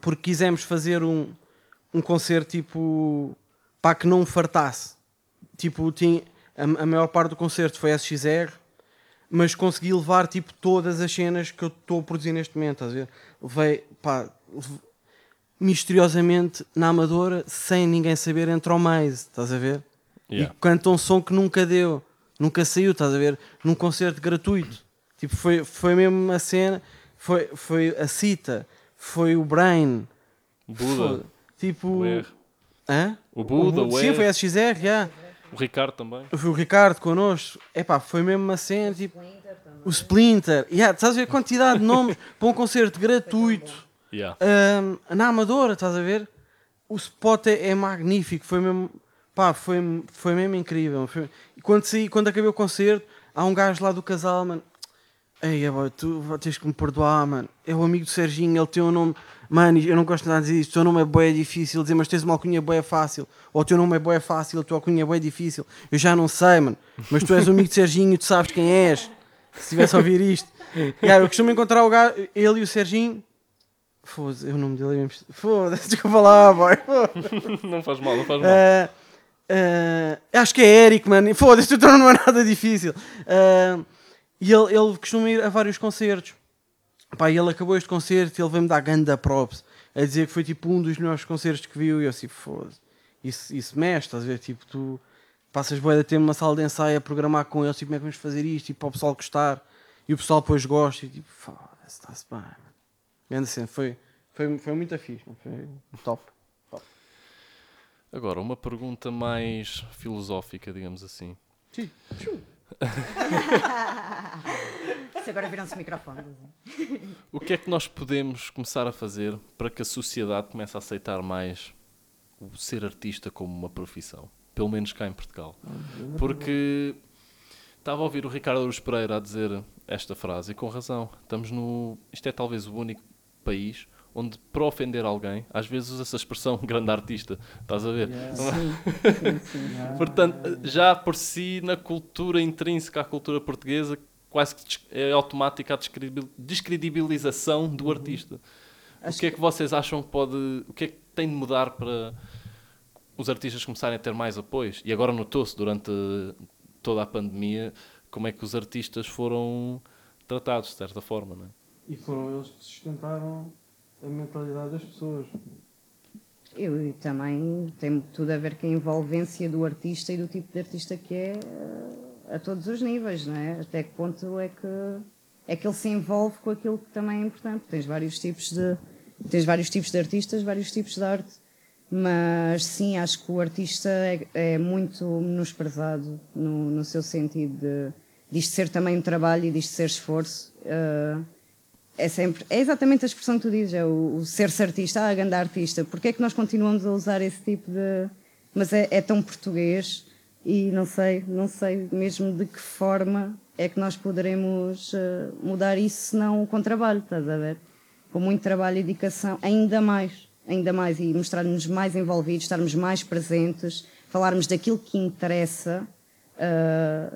Speaker 2: porque quisemos fazer um, um concerto tipo, pá, que não fartasse. Tipo, tinha, a, a maior parte do concerto foi SXR, mas consegui levar tipo todas as cenas que eu estou a produzir neste momento, a ver? Levei, pá, misteriosamente na Amadora, sem ninguém saber, entrou mais, estás a ver?
Speaker 1: Yeah.
Speaker 2: e canta um som que nunca deu, nunca saiu, estás a ver? Num concerto gratuito. Tipo, foi, foi mesmo a cena, foi, foi a Cita, foi o Brain,
Speaker 1: Buda,
Speaker 2: foi- tipo.
Speaker 1: o R,
Speaker 2: Hã?
Speaker 1: o Buda, o
Speaker 2: Sim,
Speaker 1: R,
Speaker 2: foi a SXR, já.
Speaker 1: o Ricardo também.
Speaker 2: Foi o Ricardo connosco. Epá, foi mesmo uma cena, tipo. O Splinter. Yeah, estás a ver a quantidade de nomes [laughs] para um concerto gratuito.
Speaker 1: Yeah.
Speaker 2: Ahm, na Amadora, estás a ver? O spot é, é magnífico, foi mesmo, pá, foi, foi mesmo incrível. Foi- E quando, saí, quando acabei o concerto, há um gajo lá do casal, mano. Ei, boy, tu tens que me perdoar, mano. É o amigo do Serginho, ele tem um nome. Mano, eu não gosto nada de dizer isto. O teu nome é boé difícil. Dizer, mas tens uma alcunha boé fácil. Ou o teu nome é boé fácil, a tua alcunha é boé difícil. Eu já não sei, mano. Mas tu és o amigo de Serginho, tu sabes quem és. Se estivesse a ouvir isto. Yeah, eu costumo encontrar o gajo, ele e o Serginho. Foda-se, o nome dele é mesmo. Foda-se, desculpa lá, boy.
Speaker 1: Não faz mal, não faz mal.
Speaker 2: Ah, ah, acho que é Eric, mano. Foda-se, o teu nome não é nada difícil. Ah, e ele, ele costuma ir a vários concertos. Pá, e ele acabou este concerto e ele veio-me dar ganda props. A dizer que foi tipo um dos melhores concertos que viu. E eu assim, foda-se. Isso, isso mexe, estás a ver? Tipo, tu passas boa de tempo numa sala de ensaio a programar com eles, tipo, como é que vamos fazer isto? Tipo, para o pessoal gostar. E o pessoal depois gosta. E tipo, foda-se, está-se bem. Grande cena. Foi, foi, foi muito fixe. Foi top.
Speaker 1: Agora, uma pergunta mais filosófica, digamos assim.
Speaker 2: Sim.
Speaker 3: Se agora viram-se microfones.
Speaker 1: O que é que nós podemos começar a fazer para que a sociedade comece a aceitar mais o ser artista como uma profissão? Pelo menos cá em Portugal. Porque estava a ouvir o Ricardo Aruz Pereira a dizer esta frase e com razão. Estamos no. Isto é talvez o único país onde, para ofender alguém, às vezes usa essa expressão [laughs] grande artista. Estás a ver? [laughs] Portanto, já por si, na cultura intrínseca à cultura portuguesa, quase que é automática a descredibil- descredibilização do artista. o que é que vocês acham que pode. O que é que tem de mudar para os artistas começarem a ter mais apoios? E agora notou-se durante toda a pandemia como é que os artistas foram tratados, de certa forma, não é?
Speaker 2: E foram eles que sustentaram a mentalidade das pessoas.
Speaker 3: Eu também tem tudo a ver com a envolvência do artista e do tipo de artista que é eh, a todos os níveis, não é? Até que ponto é que é que ele se envolve com aquilo que também é importante. Tens vários tipos de tens vários tipos de artistas, vários tipos de arte, mas sim acho que o artista é, é muito menosprezado no, no seu sentido de disto ser também um trabalho e disto ser esforço. eh, é sempre é exatamente a expressão que tu dizes, é o, o ser-se artista, ah, a grande artista. Porque é que nós continuamos a usar esse tipo de. Mas é, é tão português e não sei, não sei mesmo de que forma é que nós poderemos eh, mudar isso senão com trabalho, estás a ver? Com muito trabalho e dedicação, ainda mais, ainda mais, e mostrarmos mais envolvidos, estarmos mais presentes, falarmos daquilo que interessa. eh,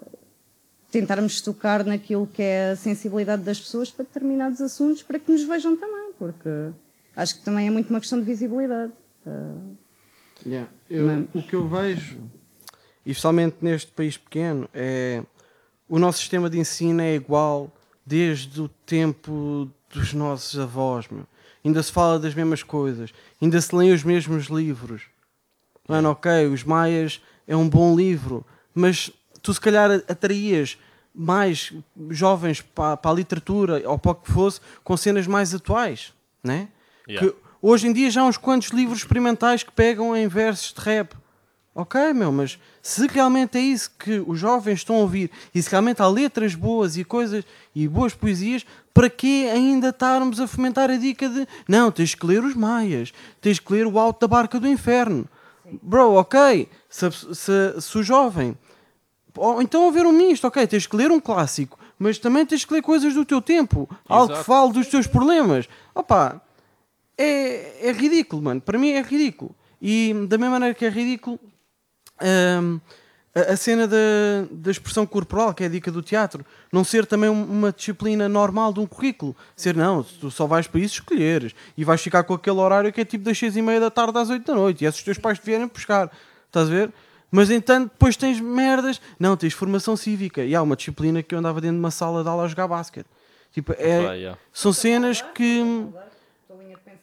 Speaker 3: tentarmos tocar naquilo que é a sensibilidade das pessoas para determinados assuntos para que nos vejam também, porque acho que também é muito uma questão de visibilidade. Ah,
Speaker 2: Yeah. Eu- o que eu vejo, e especialmente neste país pequeno, é o nosso sistema de ensino é igual desde o tempo dos nossos avós. Meu. Ainda se fala das mesmas coisas, ainda se lêem os mesmos livros. Mano, ok, os Maias é um bom livro, mas tu se calhar atraías mais jovens para, para a literatura ou para o que fosse com cenas mais atuais, né?
Speaker 1: Yeah.
Speaker 2: Que hoje em dia já há uns quantos livros experimentais que pegam em versos de rap. Ok, meu, mas se realmente é isso que os jovens estão a ouvir e se realmente há letras boas e coisas e boas poesias, para que ainda estarmos a fomentar a dica de não, tens que ler os Maias, tens que ler o Alto da Barca do Inferno? Bro, ok, se, a- se- se o jovem ou então haver um misto, ok, tens que ler um clássico, mas também tens que ler coisas do teu tempo, algo que
Speaker 1: Exato.
Speaker 2: fale dos teus problemas. Opa, é, é ridículo, mano. Para mim é ridículo. E da mesma maneira que é ridículo, hum, a, a cena da, da expressão corporal, que é a dica do teatro, não ser também um- uma disciplina normal de um currículo. Ser, não, tu só vais para isso escolheres e vais ficar com aquele horário que é tipo das 6 e meia da tarde às 8 da noite e é se os teus pais te vierem buscar. Estás a ver? Mas entanto, depois tens merdas. Não, tens formação cívica. E há uma disciplina que eu andava dentro de uma sala de aula a jogar basquete. Tipo, é,
Speaker 1: Pá, yeah.
Speaker 2: são cenas que.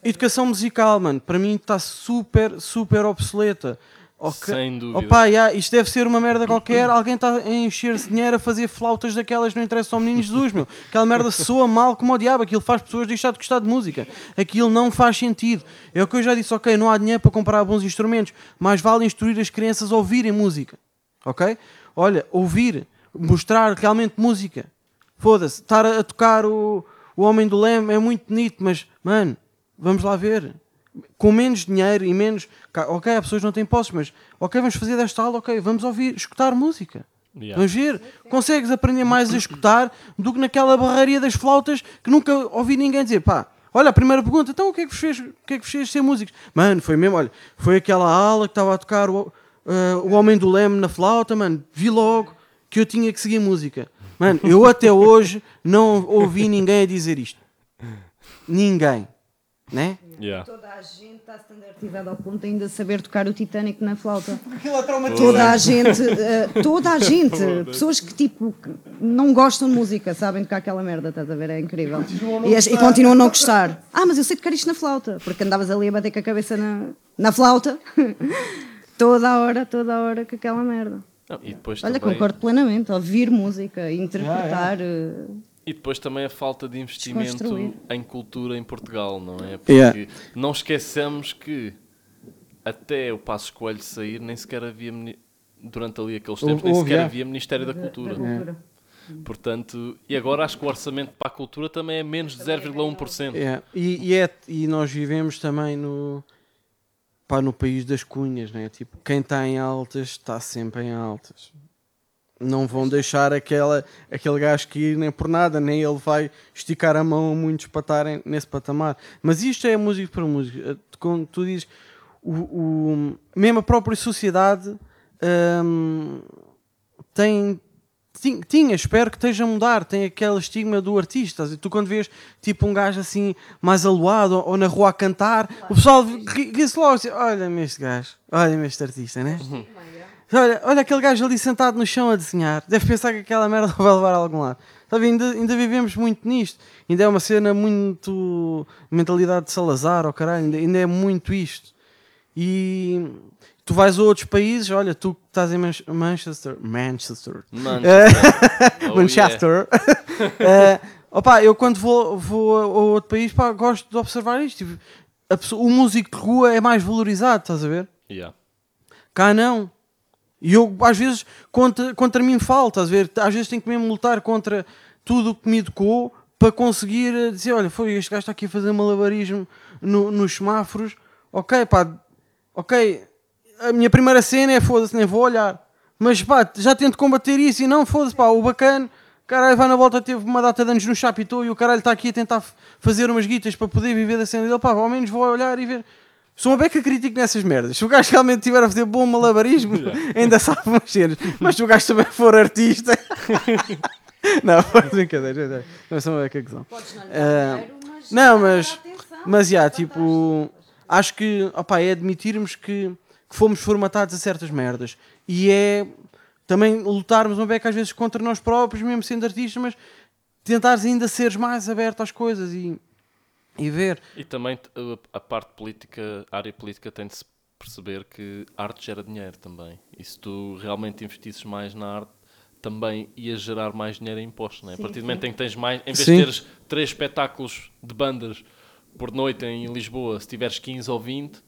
Speaker 2: Educação musical, mano, para mim está super, super obsoleta. Ok.
Speaker 1: Sem dúvida.
Speaker 2: Opa, yeah, isto deve ser uma merda qualquer. Alguém está a encher-se dinheiro a fazer flautas daquelas que não interessam ao menino Jesus, meu. Aquela merda soa mal como o diabo. Aquilo faz pessoas deixar de gostar de música. Aquilo não faz sentido. É o que eu já disse, ok, não há dinheiro para comprar bons instrumentos, mas vale instruir as crianças a ouvirem música. Ok? Olha, ouvir, mostrar realmente música. Foda-se, estar a a tocar o, o Homem do Leme é muito bonito, mas, mano, vamos lá ver. Com menos dinheiro e menos. Ok, as pessoas não têm posses, mas ok, vamos fazer desta aula, ok, vamos ouvir, escutar música.
Speaker 1: Yeah.
Speaker 2: Vamos ver. Consegues aprender mais a escutar do que naquela barraria das flautas que nunca ouvi ninguém dizer, pá. Olha, a primeira pergunta, então o que é que vos fez, o que é que vos fez ser músicos? Mano, foi mesmo, olha, foi aquela aula que estava a tocar o, eh, o Homem do Leme na flauta, mano, vi logo que eu tinha que seguir música. Mano, eu até hoje não ouvi ninguém a dizer isto. Ninguém. Né?
Speaker 1: Yeah.
Speaker 3: Toda a gente está standardizada ao ponto de ainda saber tocar o Titanic na flauta.
Speaker 2: Aquilo é
Speaker 3: Toda a gente, eh, toda a gente, pessoas que tipo não gostam de música, sabem tocar aquela merda, estás a ver? É incrível. E, as- e continuam a não gostar. Ah, mas eu sei tocar isto na flauta, porque andavas ali a bater com a cabeça na, na flauta [laughs] toda a hora, toda a hora com aquela merda.
Speaker 1: Não, e, depois
Speaker 3: Olha,
Speaker 1: também,
Speaker 3: concordo plenamente. Ouvir música, interpretar. eh,
Speaker 1: e depois também a falta de investimento em cultura em Portugal, não é? Porque
Speaker 2: Yeah.
Speaker 1: não esqueçamos que até o Passo Coelho sair, nem sequer havia. Durante ali aqueles tempos, nem sequer
Speaker 2: yeah.
Speaker 1: havia Ministério da Cultura.
Speaker 3: da cultura.
Speaker 1: Portanto, e agora acho que o orçamento para a cultura também é menos de 0,1%.
Speaker 2: É, E, e, é, e nós vivemos também no, pá, no país das cunhas, né? Tipo, quem está em altas está sempre em altas. Não vão deixar aquela, aquele gajo que ir nem por nada, nem ele vai esticar a mão a muitos para estarem nesse patamar. Mas isto é música para música. Quando tu dizes, o, o- mesmo a própria sociedade hum, tem Tin- tinha, espero que esteja a mudar. Tem aquele estigma do artista. Tu, quando vês tipo um gajo assim mais aloado ou, na rua a cantar, o pessoal ri- ri-se logo assim: Olha-me este gajo, olha-me este artista, né? Olha, olha aquele gajo ali sentado no chão a desenhar. Deve pensar que aquela merda [laughs] vai levar a algum lado. Sabe, ainda, ainda vivemos muito nisto. Ainda é uma cena muito. mentalidade de Salazar, ou caralho, ainda, ainda é muito isto. E tu vais a outros países, olha, tu que estás em Manch- Manchester. Manchester.
Speaker 1: Manchester. [laughs] Oh,
Speaker 2: Manchester. [laughs] Eh, opa, eu quando vou, vou a outro país, pá, gosto de observar isto. Tipo, pessoa- o músico de rua é mais valorizado, estás a ver?
Speaker 1: Yeah.
Speaker 2: Cá não. E eu, às vezes, contra, contra mim falta, a ver? Às vezes tenho que mesmo lutar contra tudo o que me educou para conseguir eh, dizer: olha, foi este gajo está aqui a fazer malabarismo no- nos semáforos. Ok, pá, ok. A minha primeira cena é foda-se, nem vou olhar. Mas pá, já tento combater isso e não foda-se, pá, o bacana. Caralho, vai na volta, teve uma data de anos no Chapitou e o caralho está aqui a tentar fazer umas guitas para poder viver da cena dele. Pá, ao menos vou olhar e ver. Sou uma beca crítico nessas merdas. Se o gajo realmente estiver a fazer bom malabarismo, [laughs] ainda sabe umas cenas. Mas se o gajo também for artista. [laughs] não, foi brincadeira. Não sou uma beca que são. Ah, não, mas. Mas já, tipo. Acho que opá, é admitirmos que, que fomos formatados a certas merdas. E é também lutarmos uma beca às vezes contra nós próprios, mesmo sendo artistas, mas tentares ainda seres mais aberto às coisas e, e ver.
Speaker 1: E também t- a, parte política, a área política tem de se perceber que arte gera dinheiro também. E se tu realmente investisses mais na arte, também ia gerar mais dinheiro em impostos, não é? A partir do momento em que tens mais, em vez
Speaker 2: Sim.
Speaker 1: de teres três espetáculos de bandas por noite em Lisboa, se tiveres 15 ou 20,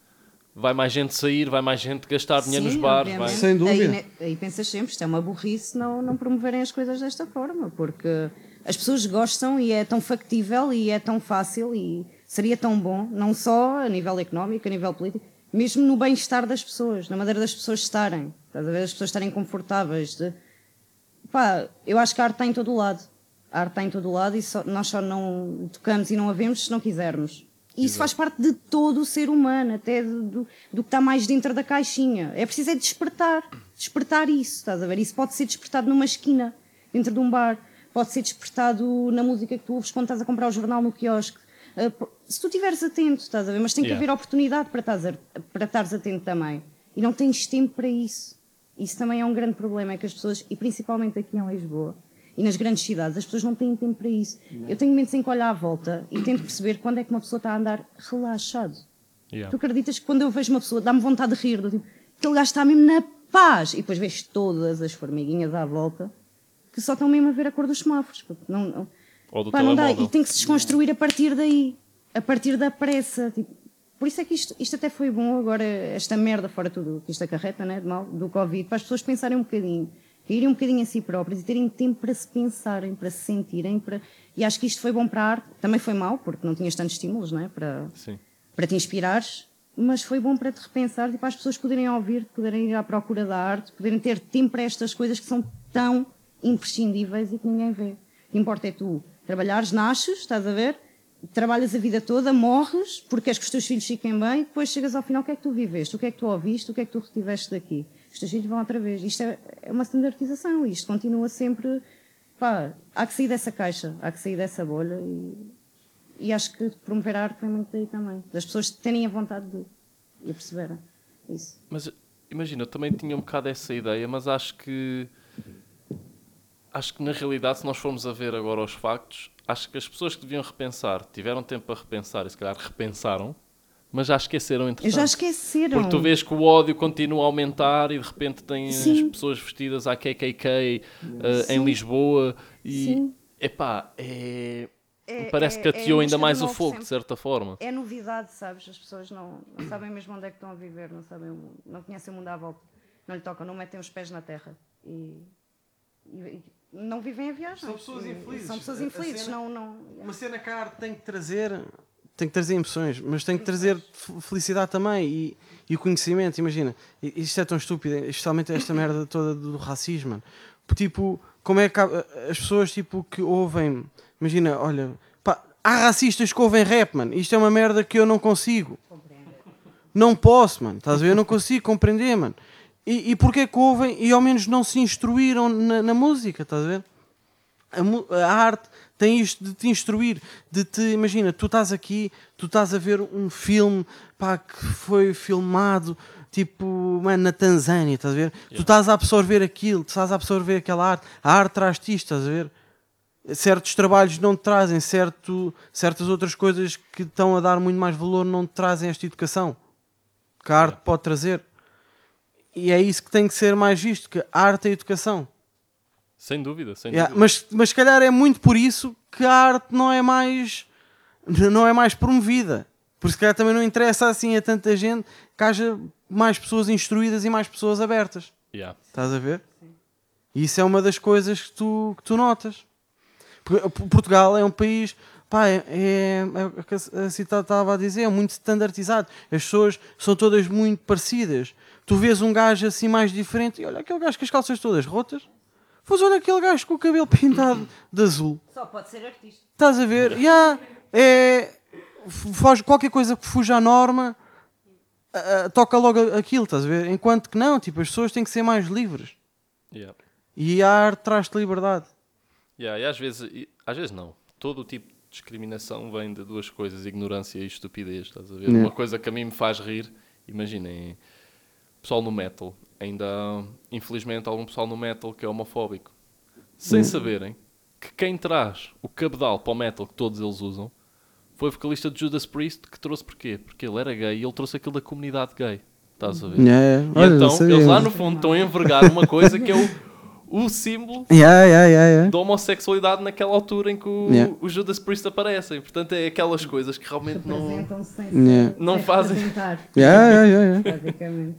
Speaker 1: vai mais gente sair, vai mais gente gastar dinheiro nos
Speaker 3: Sim,
Speaker 1: bares.
Speaker 3: obviamente.
Speaker 1: Vai...
Speaker 2: Sem dúvida.
Speaker 3: Aí, aí pensas sempre, isto é uma burrice não, não promoverem as coisas desta forma, porque as pessoas gostam e é tão factível e é tão fácil e seria tão bom, não só a nível económico, a nível político, mesmo no bem-estar das pessoas, na maneira das pessoas estarem, a ver? As pessoas estarem confortáveis. De... Pá, eu acho que a arte está em todo o lado. A arte está em todo o lado e só- nós só não tocamos e não a vemos se não quisermos. E isso faz parte de todo o ser humano, até do, do, do que está mais dentro da caixinha. É preciso é despertar. Despertar isso, estás a ver? Isso pode ser despertado numa esquina, dentro de um bar. Pode ser despertado na música que tu ouves quando estás a comprar o jornal no quiosque. Uh, po- se tu estiveres atento, estás a ver? Mas tem que
Speaker 1: Yeah.
Speaker 3: haver oportunidade para estares, a- para estares atento também. E não tens tempo para isso. Isso também é um grande problema, é que as pessoas, e principalmente aqui em Lisboa, e nas grandes cidades, as pessoas não têm tempo para isso. Eu tenho momentos em que olho à volta e tento perceber quando é que uma pessoa está a andar relaxado.
Speaker 1: Yeah.
Speaker 3: Tu acreditas que quando eu vejo uma pessoa, dá-me vontade de rir, do tipo, aquele gajo está mesmo na paz. E depois vês todas as formiguinhas à volta que só estão mesmo a ver a cor dos semáforos. Não, não,
Speaker 1: Ou do
Speaker 3: pá, não dá. E tem que se desconstruir a partir daí, a partir da pressa. Tipo, por isso é que isto, isto até foi bom agora, esta merda, fora tudo que isto acarreta, né, de mal, do Covid, para as pessoas pensarem um bocadinho, irem um bocadinho a si próprias e terem tempo para se pensarem, para se sentirem. Para... E acho que isto foi bom para a arte. Também foi mau, porque não tinhas tantos estímulos, não é? Para,
Speaker 1: Sim.
Speaker 3: para te inspirares, mas foi bom para te repensar e para as pessoas poderem ouvir, poderem ir à procura da arte, poderem ter tempo para estas coisas que são tão imprescindíveis e que ninguém vê. O que importa é tu trabalhares, nasces, estás a ver? Trabalhas a vida toda, morres, porque queres que os teus filhos fiquem bem, depois chegas ao final, o que é que tu viveste? O que é que tu ouviste? O que é que tu retiveste daqui? Os teus filhos vão outra vez. Isto é, é uma standardização, isto continua sempre. Pá, há que sair dessa caixa, há que sair dessa bolha e, e acho que promover a arte vem muito daí também. Das pessoas terem a vontade de e isso.
Speaker 1: Mas imagina, eu também tinha um bocado essa ideia, mas acho que acho que na realidade, se nós formos a ver agora os factos, acho que as pessoas que deviam repensar tiveram tempo para repensar e se calhar repensaram, mas já esqueceram entretanto.
Speaker 3: já esqueceram.
Speaker 1: Porque tu vês que o ódio continua a aumentar e de repente tens
Speaker 3: Sim.
Speaker 1: pessoas vestidas à KKK eh, em. Lisboa e
Speaker 3: Sim.
Speaker 1: epá, é,
Speaker 3: É-
Speaker 1: parece
Speaker 3: é-
Speaker 1: que
Speaker 3: é
Speaker 1: ateou
Speaker 3: a
Speaker 1: ainda mais o fogo,
Speaker 3: sempre.
Speaker 1: de certa forma.
Speaker 3: É novidade, sabes? As pessoas não, não sabem mesmo onde é que estão a viver, não sabem, não conhecem o mundo à volta, não lhe tocam, não metem os pés na terra e- e não vivem a viagem.
Speaker 2: São pessoas infelizes.
Speaker 3: São pessoas infelizes,
Speaker 2: cena-
Speaker 3: não, não.
Speaker 2: Uma cena que a arte tem que trazer, tem que trazer emoções, mas tem que trazer felicidade também e, e o conhecimento. Imagina, isto é tão estúpido, especialmente esta [coughs] merda toda do racismo. Tipo, como é que as pessoas tipo, que ouvem, imagina, olha, pá, há racistas que ouvem rap, mano. Isto é uma merda que eu não consigo. Não posso, mano. Estás a ver? Eu não consigo compreender, mano. E, e porquê que ouvem e ao menos não se instruíram na, na música, estás a ver? A, a arte tem isto de te instruir, de te, imagina, tu estás aqui, tu estás a ver um filme pá, que foi filmado tipo, mano, na Tanzânia, estás a ver? Tu estás a absorver aquilo, tu estás a absorver aquela arte, a arte traz-te isto, estás a ver? Certos trabalhos não te trazem, certo, certas outras coisas que estão a dar muito mais valor não te trazem esta educação que a arte pode trazer. E é isso que tem que ser mais visto, que arte é educação.
Speaker 1: Sem dúvida, sem
Speaker 2: Yeah,
Speaker 1: dúvida.
Speaker 2: mas, mas se calhar é muito por isso que a arte não é mais não é mais promovida. Porque se calhar também não interessa assim a tanta gente que haja mais pessoas instruídas e mais pessoas abertas.
Speaker 1: Yeah.
Speaker 2: Estás a ver? E isso é uma das coisas que tu, que tu notas. Portugal é um país, pá, é, é, é o que a Cita estava a dizer, é muito standardizado. As pessoas são todas muito parecidas. Tu vês um gajo assim mais diferente e olha aquele gajo com as calças todas rotas. Pois olha aquele gajo com o cabelo pintado de azul.
Speaker 3: Só pode ser artista.
Speaker 2: Estás a ver? Yeah, é, foge, qualquer coisa que fuja à norma ah, toca logo aquilo, estás a ver? Enquanto que não, tipo, as pessoas têm que ser mais livres.
Speaker 1: Yeah.
Speaker 2: E a arte traz-te liberdade.
Speaker 1: Yeah, e às vezes, e- às vezes não. Todo o tipo discriminação vem de duas coisas, ignorância e estupidez, estás a ver?
Speaker 2: Yeah.
Speaker 1: Uma coisa que a mim me faz rir, imaginem, pessoal no metal, ainda há, infelizmente, algum pessoal no metal que é homofóbico, sem saberem que quem traz o cabedal para o metal que todos eles usam foi o vocalista de Judas Priest que trouxe porquê? Porque ele era gay e ele trouxe aquilo da comunidade gay. Estás a ver? E então, eles lá no fundo estão a envergar uma coisa que é o, o símbolo
Speaker 2: Yeah, yeah, yeah, yeah.
Speaker 1: da homossexualidade naquela altura em que o,
Speaker 2: Yeah.
Speaker 1: o Judas Priest aparecem. Portanto, é aquelas coisas que realmente não. Não fazem.
Speaker 3: representar,
Speaker 2: Yeah, yeah, yeah, yeah.
Speaker 3: basicamente.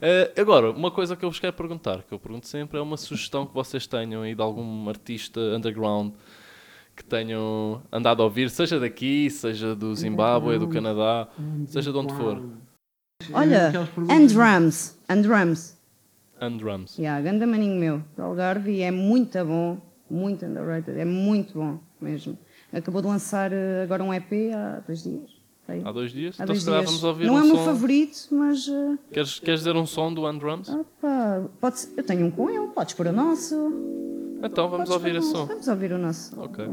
Speaker 1: Eh, agora, uma coisa que eu vos quero perguntar, que eu pergunto sempre, é uma sugestão que vocês tenham aí de algum artista underground que tenham andado a ouvir, seja daqui, seja do Zimbábue, do Canadá, seja de onde for.
Speaker 3: Olha, and drums, and drums.
Speaker 1: And drums.
Speaker 3: Yeah, ganda maninho meu, do Algarve, e é muito bom, muito underrated, é muito bom mesmo. Acabou de lançar eh, agora um EP há dois dias. sei.
Speaker 1: Há dois dias?
Speaker 3: Há
Speaker 1: então,
Speaker 3: dois
Speaker 1: calhar,
Speaker 3: dias.
Speaker 1: vamos ouvir
Speaker 3: Não
Speaker 1: um
Speaker 3: é o meu
Speaker 1: som.
Speaker 3: favorito, mas. eh,
Speaker 1: Queres, queres dizer um som do And Drums?
Speaker 3: opa, pode eu tenho um com ele, podes pôr o nosso.
Speaker 1: Então, vamos
Speaker 3: Podes
Speaker 1: ouvir esse som.
Speaker 3: Vamos ouvir o nosso.
Speaker 1: Ok.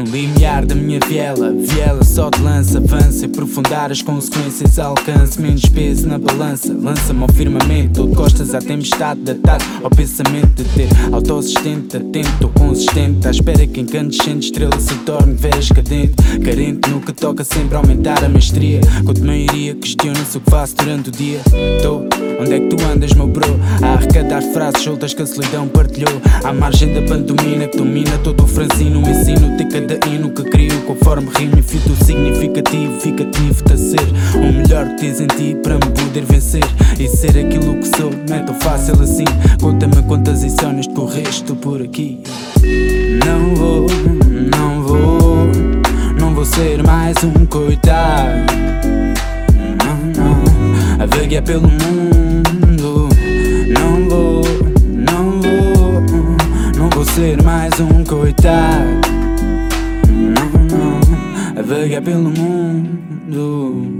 Speaker 4: No limiar
Speaker 6: da minha viela. Viela só de lança, avança. Aprofundar as consequências, alcance. Menos peso na balança. Lança-me ao firmamento. De costas à tempestade, de ataque ao pensamento de ter autossustento, atento consistente. À espera que incandescente estrela se torne veras cadente. Carente no que toca sempre aumentar a mestria. Quanto maioria questiona-se o que faço durante o dia. Tô, onde é que tu andas, meu bro? A arrecadar frases soltas que a solidão partilhou. À margem da pantomina que domina todo o franzino. Ensino de cada hino que crio conforme rimo e fito significativo. Ficativo-te a ser o melhor que tens em ti para me poder vencer. E ser aquilo que sou, não é tão fácil assim. Conta-me quantas insónias correste por aqui. Não vou, não vou, não vou ser mais um coitado. Não, não, a vaguear pelo mundo. Não vou, não vou, não vou ser mais um coitado. Vaguear pelo mundo.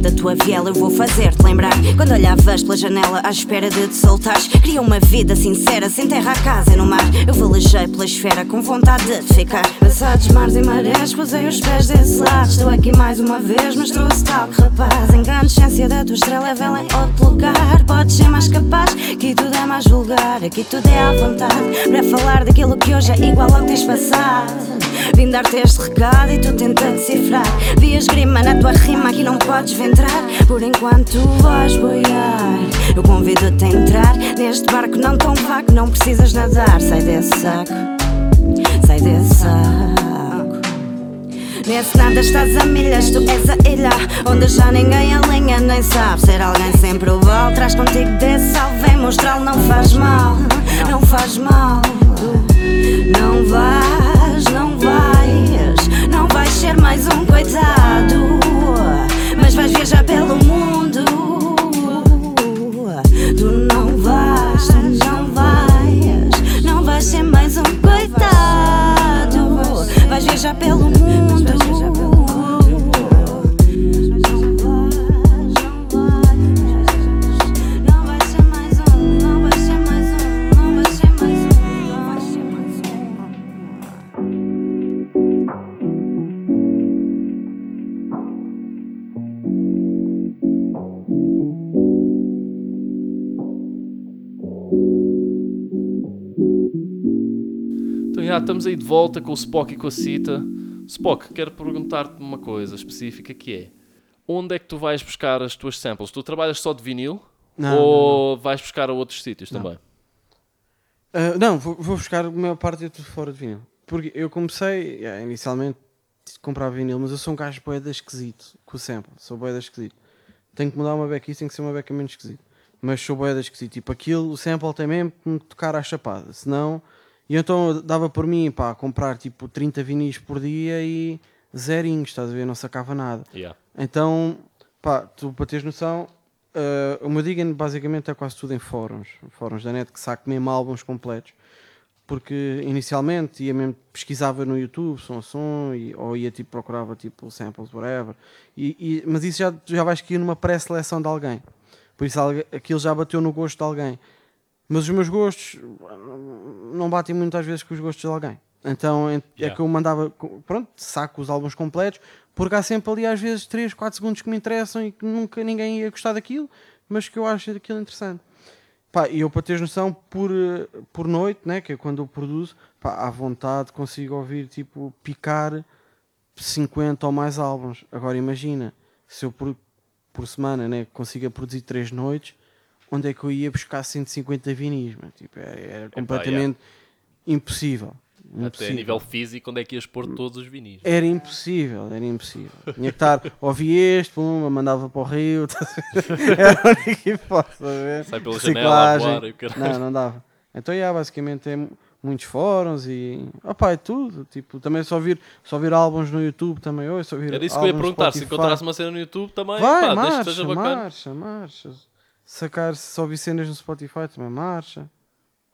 Speaker 5: Da tua viela eu vou fazer-te lembrar. Quando olhavas pela janela à espera de te soltares Queria uma vida sincera, sem terra a casa e no mar. Eu velejei pela esfera com vontade de ficar. Passados mares e marés, pusei os pés desse lado. Estou aqui mais uma vez, mas trouxe tal que rapaz Incandescência da tua estrela vela em outro lugar. Podes ser mais capaz, aqui tudo é mais vulgar. Aqui tudo é à vontade, para falar daquilo que hoje é igual ao que tens passado Vim dar-te este recado e tu tenta decifrar. Vi a esgrima na tua rima, aqui não podes entrar Por enquanto vais boiar. Eu convido-te a entrar Neste barco não tão vago, não precisas nadar. Sai desse saco, sai desse saco. Nesse nada estás a milhas, tu és a ilha Onde já ninguém alinha, nem sabe Ser alguém sem provar Traz contigo desse sal, vem mostrá-lo Não faz mal, não faz mal. Não vais, mais um coitado Mas vais viajar pelo mundo. Tu não vais, tu não vais Não vais ser mais um coitado. Vais viajar pelo mundo
Speaker 1: estamos aí de volta com o Spock e com a Cita. Spock, quero perguntar-te uma coisa específica que é onde é que tu vais buscar as tuas samples? Tu trabalhas só de vinil
Speaker 2: Não,
Speaker 1: ou vais buscar a outros sítios
Speaker 2: Não.
Speaker 1: também?
Speaker 2: Ah, não, vou, vou buscar a maior parte de tudo fora de vinil. Porque eu comecei, yeah, inicialmente, a comprar vinil, mas eu sou um gajo boeda esquisito com o sample. Sou boeda esquisito. Tenho que mudar uma beca, isso tem que ser uma beca menos esquisito. Mas sou boeda esquisito. Tipo, aquilo, o sample tem mesmo que me tocar à chapada. Senão, e então dava por mim, pá, comprar tipo 30 vinis por dia e zerinhos, estás a ver? Não sacava nada.
Speaker 1: Yeah.
Speaker 2: Então, pá, tu para teres noção, eh, o meu Digan basicamente é quase tudo em fóruns, fóruns da net que saco mesmo álbuns completos. Porque inicialmente ia mesmo, pesquisava no YouTube som a som, e, ou ia tipo procurava tipo samples, whatever. E, e- mas isso já, já vais cair numa pré-seleção de alguém. Por isso aquilo já bateu no gosto de alguém. Mas os meus gostos não batem muitas vezes com os gostos de alguém. Então é
Speaker 1: Yeah.
Speaker 2: que eu mandava, pronto, saco os álbuns completos, porque há sempre ali às vezes 3, 4 segundos que me interessam e que nunca ninguém ia gostar daquilo, mas que eu acho aquilo interessante. Pá, e eu para teres noção, por, por noite, né, que é quando eu produzo, pá, à vontade consigo ouvir, tipo, picar 50 ou mais álbuns. Agora imagina, se eu por, por semana né, consiga produzir 3 noites, onde é que eu ia buscar 150 vinis? Tipo, era, era completamente impossível.
Speaker 1: Até a
Speaker 2: Impossível.
Speaker 1: nível físico, onde é que ias pôr todos os vinis?
Speaker 2: Era impossível, era impossível. Tinha que estar, [laughs] ouvi este, pum, mandava para o rio, ver? [laughs] era a única hipótese, ver?
Speaker 1: Sai pela janela
Speaker 2: Reciclagem.
Speaker 1: e o caralho.
Speaker 2: Não, não dava. Então, yeah, basicamente é mu- muitos fóruns e. Opá, é tudo. Tipo, também só ouvir, só ouvir álbuns no YouTube também. Ou só ouvir
Speaker 1: Era isso que eu ia perguntar. Se
Speaker 2: Spotify.
Speaker 1: encontrasse uma cena no YouTube também,
Speaker 2: Vai,
Speaker 1: pá, desde que
Speaker 2: marcha,
Speaker 1: esteja bacana.
Speaker 2: marcha, marcha. Sacar, se só ouvir cenas no Spotify também marcha.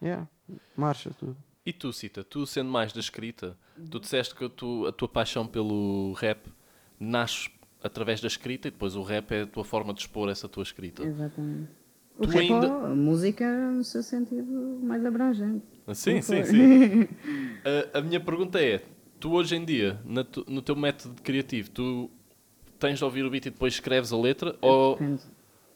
Speaker 2: Yeah, marcha tudo.
Speaker 1: E tu, Cita, tu sendo mais da escrita, tu disseste que a, tu- a tua paixão pelo rap nasce através da escrita e depois o rap é a tua forma de expor essa tua escrita.
Speaker 3: Exatamente. O
Speaker 1: Tu
Speaker 3: rap,
Speaker 1: ainda-
Speaker 3: a música no seu sentido mais abrangente.
Speaker 1: Sim,
Speaker 3: Não
Speaker 1: sim,
Speaker 3: foi?
Speaker 1: sim. [laughs] a, a minha pergunta é: tu hoje em dia, na tu- no teu método criativo, tu tens de ouvir o beat e depois escreves a letra ou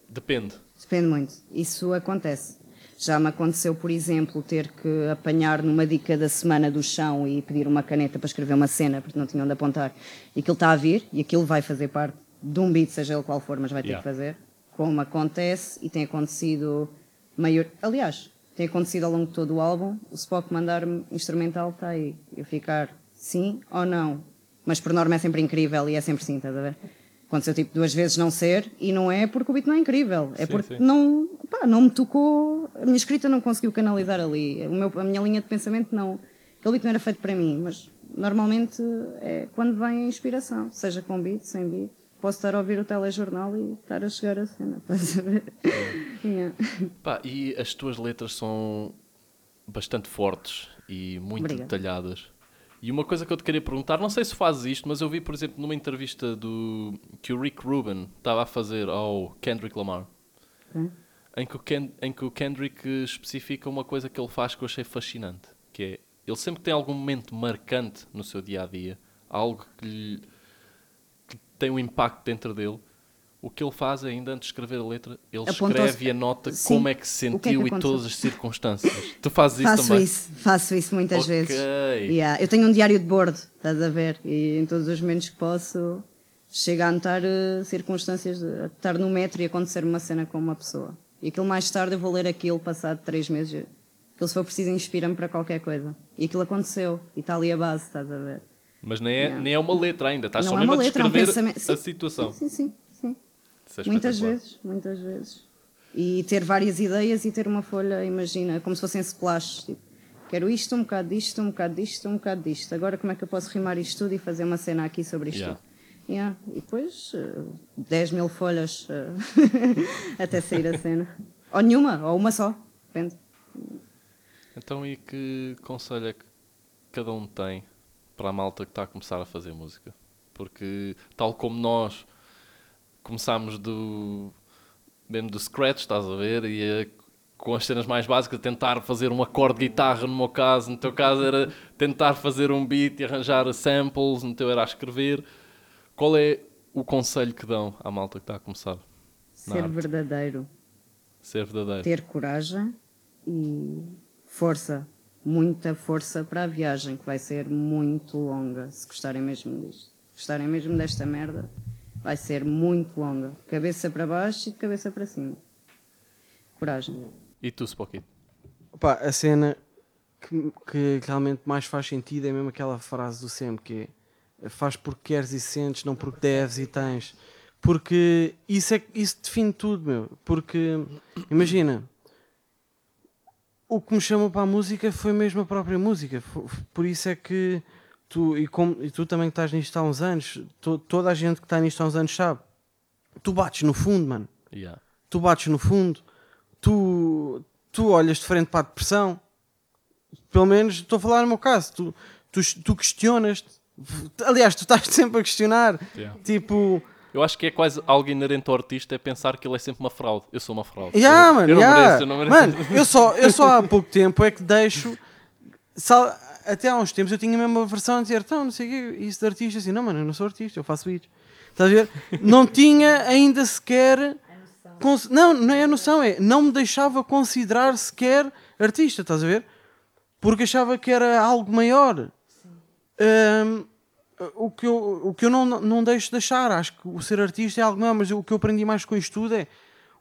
Speaker 3: Depende.
Speaker 1: Depende?
Speaker 3: Muito. Isso acontece. Já me aconteceu, por exemplo, ter que apanhar numa dica da semana do chão e pedir uma caneta para escrever uma cena, porque não tinha onde apontar. E aquilo está a vir, e aquilo vai fazer parte de um beat, seja ele qual for, mas vai ter
Speaker 1: Yeah.
Speaker 3: que fazer. Como acontece e tem acontecido maior. Aliás, tem acontecido ao longo de todo o álbum, o Spock mandar-me instrumental está aí. Eu ficar sim ou não. Mas por norma é sempre incrível e é sempre sim, estás a ver? Aconteceu tipo duas vezes não ser e não é porque o beat não é incrível, é
Speaker 1: Sim,
Speaker 3: porque
Speaker 1: sim.
Speaker 3: não, pá, não me tocou, a minha escrita não conseguiu canalizar ali, o meu, a minha linha de pensamento não, aquele beat não era feito para mim, mas normalmente é quando vem a inspiração, seja com beat, sem beat. Posso estar a ouvir o telejornal e estar a chegar a cena, [laughs] estás a ver? Yeah.
Speaker 1: Pá, e as tuas letras são bastante fortes e muito
Speaker 3: Obrigada.
Speaker 1: detalhadas. E uma coisa que eu te queria perguntar, não sei se fazes isto, mas eu vi, por exemplo, numa entrevista do que o Rick Rubin estava a fazer ao Kendrick Lamar, em que, o Ken- em que o Kendrick especifica uma coisa que ele faz que eu achei fascinante, que é ele sempre tem algum momento marcante no seu dia a dia, algo que, lhe, que tem um impacto dentro dele. O que ele faz ainda antes de escrever a letra, ele escreve e anota
Speaker 3: Sim.
Speaker 1: como é que se
Speaker 3: O que é que
Speaker 1: sentiu e todas as circunstâncias. Tu fazes isso
Speaker 3: Faço
Speaker 1: também?
Speaker 3: isso, faço isso muitas
Speaker 1: Ok.
Speaker 3: vezes. Yeah. Eu tenho um diário de bordo, estás a ver? E em todos os momentos que posso, chego a anotar eh, circunstâncias de a estar no metro e acontecer uma cena com uma pessoa. E aquilo mais tarde eu vou ler aquilo passado três meses. Aquilo, se for preciso, inspira-me para qualquer coisa. E aquilo aconteceu. E está ali a base, estás a ver?
Speaker 1: Mas nem é,
Speaker 3: Não.
Speaker 1: nem é uma letra ainda, estás só
Speaker 3: é
Speaker 1: mesmo
Speaker 3: uma
Speaker 1: a
Speaker 3: letra, é um
Speaker 1: descrever a situação.
Speaker 3: Sim, sim, sim.
Speaker 1: É
Speaker 3: Muitas vezes, muitas vezes. E ter várias ideias e ter uma folha, imagina, como se fossem splash. Tipo, quero isto, um bocado disto, um bocado disto, um bocado disto. Agora como é que eu posso rimar isto tudo e fazer uma cena aqui sobre isto
Speaker 1: Yeah.
Speaker 3: tudo? Yeah. E depois, eh, 10 mil folhas eh, [laughs] até sair a cena. Ou nenhuma, ou uma só. Depende.
Speaker 1: Então, e que conselho é que cada um tem para a malta que está a começar a fazer música? Porque, tal como nós começámos do, mesmo do scratch, estás a ver? E eh, com as cenas mais básicas, tentar fazer um acorde de guitarra, no meu caso, no teu caso era tentar fazer um beat e arranjar samples, no teu era a escrever. Qual é o conselho que dão à malta que está a começar?
Speaker 3: Ser verdadeiro.
Speaker 1: Ser verdadeiro.
Speaker 3: Ter coragem e força. Muita força para a viagem, que vai ser muito longa, se gostarem mesmo disto. Se gostarem mesmo desta merda, vai ser muito longa. Cabeça para baixo e de cabeça para cima. Coragem.
Speaker 1: E tu, Spocky?
Speaker 2: Pá, a cena que, que realmente mais faz sentido é mesmo aquela frase do sempre que é faz porque queres e sentes, não porque deves e tens. Porque isso, é, isso define tudo, meu. Porque, imagina, o que me chamou para a música foi mesmo a própria música. Por isso é que tu, e, como, e tu também que estás nisto há uns anos, to- toda a gente que está nisto há uns anos sabe, tu bates no fundo, mano
Speaker 1: Yeah.
Speaker 2: tu bates no fundo, tu, tu olhas de frente para a depressão. Pelo menos estou a falar no meu caso, tu, tu, tu questionas-te. Aliás, tu estás [laughs] sempre a questionar.
Speaker 1: Yeah.
Speaker 2: Tipo,
Speaker 1: Eu acho que é quase algo inerente ao artista é pensar que ele é sempre uma fraude. Eu sou uma fraude.
Speaker 2: yeah,
Speaker 1: eu,
Speaker 2: mano,
Speaker 1: eu não
Speaker 2: yeah.
Speaker 1: mereço, eu não mereço.
Speaker 2: Mano, eu só, eu só há pouco tempo é que deixo. sal- até há uns tempos eu tinha mesmo uma versão a dizer, então, não sei o quê, isso de artista, assim, não, mano, eu não sou artista, eu faço beats. Estás a ver? [laughs] Não tinha ainda sequer. Não, não é a noção, é não me deixava considerar sequer artista, estás a ver? Porque achava que era algo maior. Hum, o que eu, o que eu não, não deixo de achar, acho que o ser artista é algo maior, mas o que eu aprendi mais com isto tudo é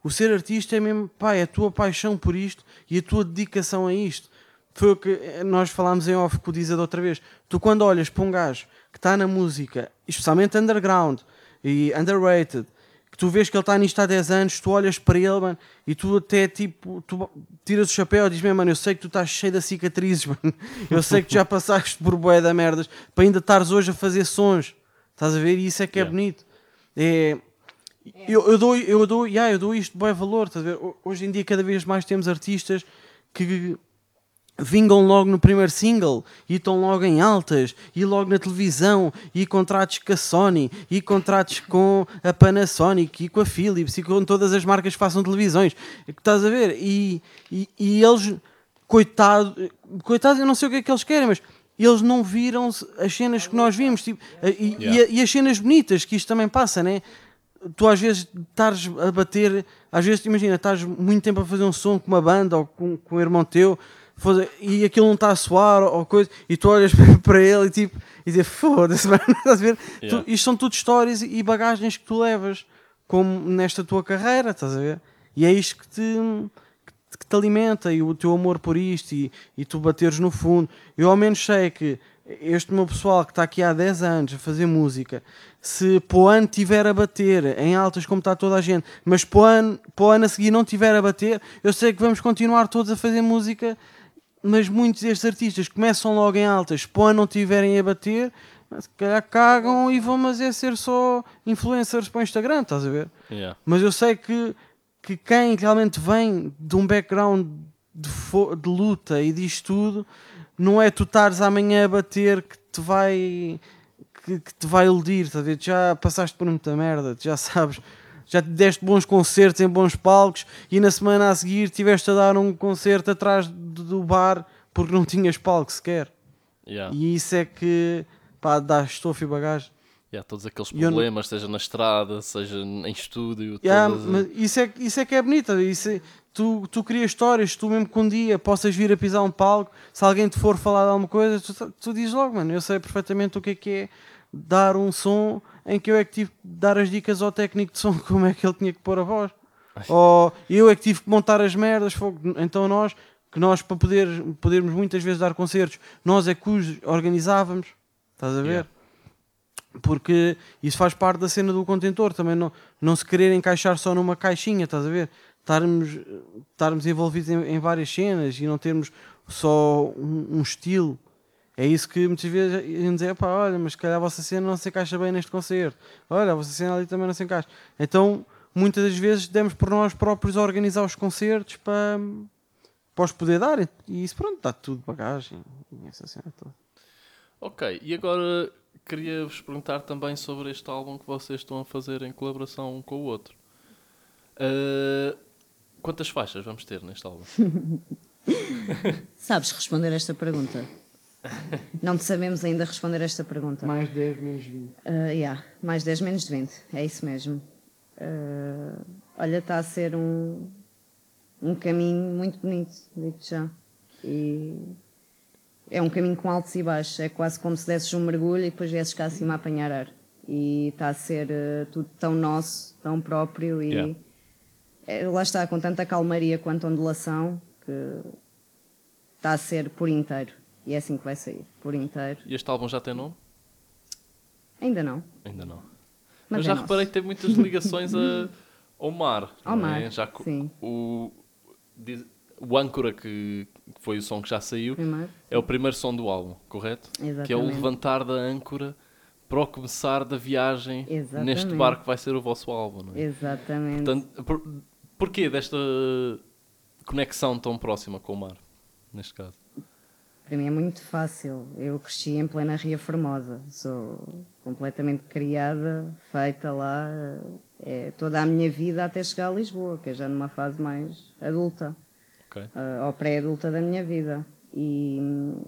Speaker 2: o ser artista é mesmo, pá, é a tua paixão por isto e a tua dedicação a isto. Foi o que eh, nós falámos em off com o Diza da outra vez. Tu, quando olhas para um gajo que está na música, especialmente underground e underrated, que tu vês que ele está nisto há 10 anos, tu olhas para ele, mano, e tu até tipo, tu tiras o chapéu e dizes, mano, eu sei que tu estás cheio de cicatrizes, [laughs] mano. Eu sei que tu já passaste por boé da merdas para ainda estares hoje a fazer sons. Estás a ver? E isso é que é
Speaker 1: Yeah.
Speaker 2: bonito. É, eu, eu dou, eu dou, yeah, eu dou isto bom valor. estás a ver? Ho- Hoje em dia, cada vez mais temos artistas que vingam logo no primeiro single e estão logo em altas e logo na televisão e contratos com a Sony e contratos com a Panasonic e com a Philips e com todas as marcas que façam televisões. Que estás a ver? E, e, e eles coitado coitado eu não sei o que é que eles querem mas eles não viram as cenas que nós vimos tipo, e,
Speaker 1: Yeah.
Speaker 2: e, e as cenas bonitas que isto também passa né? Tu às vezes estás a bater, às vezes imagina, estás muito tempo a fazer um som com uma banda ou com, com um irmão teu e aquilo não está a soar ou, coisa, e tu olhas [laughs] para ele e tipo, e dizes, foda-se, [laughs] mano", estás a ver?
Speaker 1: Yeah.
Speaker 2: Tu- isto são tudo histórias e bagagens que tu levas como nesta tua carreira, estás a ver? E é isto que te, que- que te alimenta e o teu amor por isto e, e tu bateres no fundo. Eu ao menos sei que este meu pessoal que está aqui há 10 anos a fazer música, se para o ano tiver a bater em altas como está toda a gente, mas para o ano, para ano a seguir não tiver a bater, eu sei que vamos continuar todos a fazer música, mas muitos destes artistas começam logo em altas, para não tiverem a bater, se calhar cagam e vão mas é ser só influencers para o Instagram, estás a ver?
Speaker 1: Yeah.
Speaker 2: Mas eu sei que, que quem realmente vem de um background de, de luta e disto tudo, não é tu estares amanhã a bater que te vai que, que te vai iludir, estás a ver? Tu já passaste por muita merda, tu já [laughs] sabes, já te deste bons concertos em bons palcos e na semana a seguir tiveste a dar um concerto atrás do, bar porque não tinhas palco sequer.
Speaker 1: Yeah.
Speaker 2: E isso é que pá, dá estofo e bagagem.
Speaker 1: Yeah, todos aqueles
Speaker 2: eu não-
Speaker 1: problemas, seja na estrada, seja em estúdio,
Speaker 2: Yeah,
Speaker 1: todas-
Speaker 2: isso, é, isso é que é bonito. Isso é- tu, tu crias histórias, tu mesmo que um dia possas vir a pisar um palco, se alguém te for falar de alguma coisa, tu, tu dizes logo, mano, eu sei perfeitamente o que é que é dar um som em que eu é que tive que dar as dicas ao técnico de som [laughs] como é que ele tinha que pôr a voz. Ou eu é que tive que montar as merdas, fogo. então nós, que nós para poder, podermos muitas vezes dar concertos, nós é que os organizávamos, estás a ver?
Speaker 1: Yeah.
Speaker 2: porque isso faz parte da cena do contentor também não, não se querer encaixar só numa caixinha, estás a ver? Estarmos, estarmos envolvidos em, em várias cenas e não termos só um, um estilo. É isso que muitas vezes iam dizer, pá, olha, mas se calhar a vossa cena não se encaixa bem neste concerto. Olha, a vossa cena ali também não se encaixa. Então, muitas das vezes demos por nós próprios a organizar os concertos para, para os poder dar. E isso, pronto, dá tudo bagagem. Essa cena toda.
Speaker 1: Ok, e agora queria-vos perguntar também sobre este álbum que vocês estão a fazer em colaboração um com o outro. Ah, quantas faixas vamos ter neste álbum? [laughs]
Speaker 3: Sabes responder esta pergunta? [laughs] Não te sabemos ainda responder esta pergunta.
Speaker 2: Mais 10, menos 20.
Speaker 3: Uh, yeah, mais 10 menos de 20, é isso mesmo. Uh, olha, está a ser um, um caminho muito bonito, digo já. E é um caminho com altos e baixos, é quase como se desses um mergulho e depois viesses cá acima a apanhar ar. E está a ser uh, tudo tão nosso, tão próprio e
Speaker 1: Yeah.
Speaker 3: é, lá está, com tanta calmaria quanto ondulação que está a ser por inteiro. E é assim que vai sair, por inteiro.
Speaker 1: E este álbum já tem nome?
Speaker 3: Ainda não.
Speaker 1: Ainda não.
Speaker 3: Mas
Speaker 1: Mas
Speaker 3: é
Speaker 1: já
Speaker 3: nosso.
Speaker 1: reparei que tem muitas ligações a, [laughs] ao mar.
Speaker 3: Ao
Speaker 1: não é?
Speaker 3: mar,
Speaker 1: Já
Speaker 3: sim.
Speaker 1: O, diz- o Âncora, que foi o som que já saiu,
Speaker 3: Primeiro.
Speaker 1: é o primeiro som do álbum, correto? Que é o
Speaker 3: Exatamente.
Speaker 1: levantar da âncora para o começar da viagem
Speaker 3: Exatamente.
Speaker 1: neste barco que vai ser o vosso álbum. Não é?
Speaker 3: Exatamente.
Speaker 1: Portanto, por, porquê desta conexão tão próxima com o mar, neste caso?
Speaker 3: Para mim é muito fácil. Eu cresci em plena Ria Formosa. Sou completamente criada, feita lá. É toda a minha vida até chegar a Lisboa, que é já numa fase mais adulta,
Speaker 1: Ok.
Speaker 3: ah, ou pré-adulta da minha vida. E hum,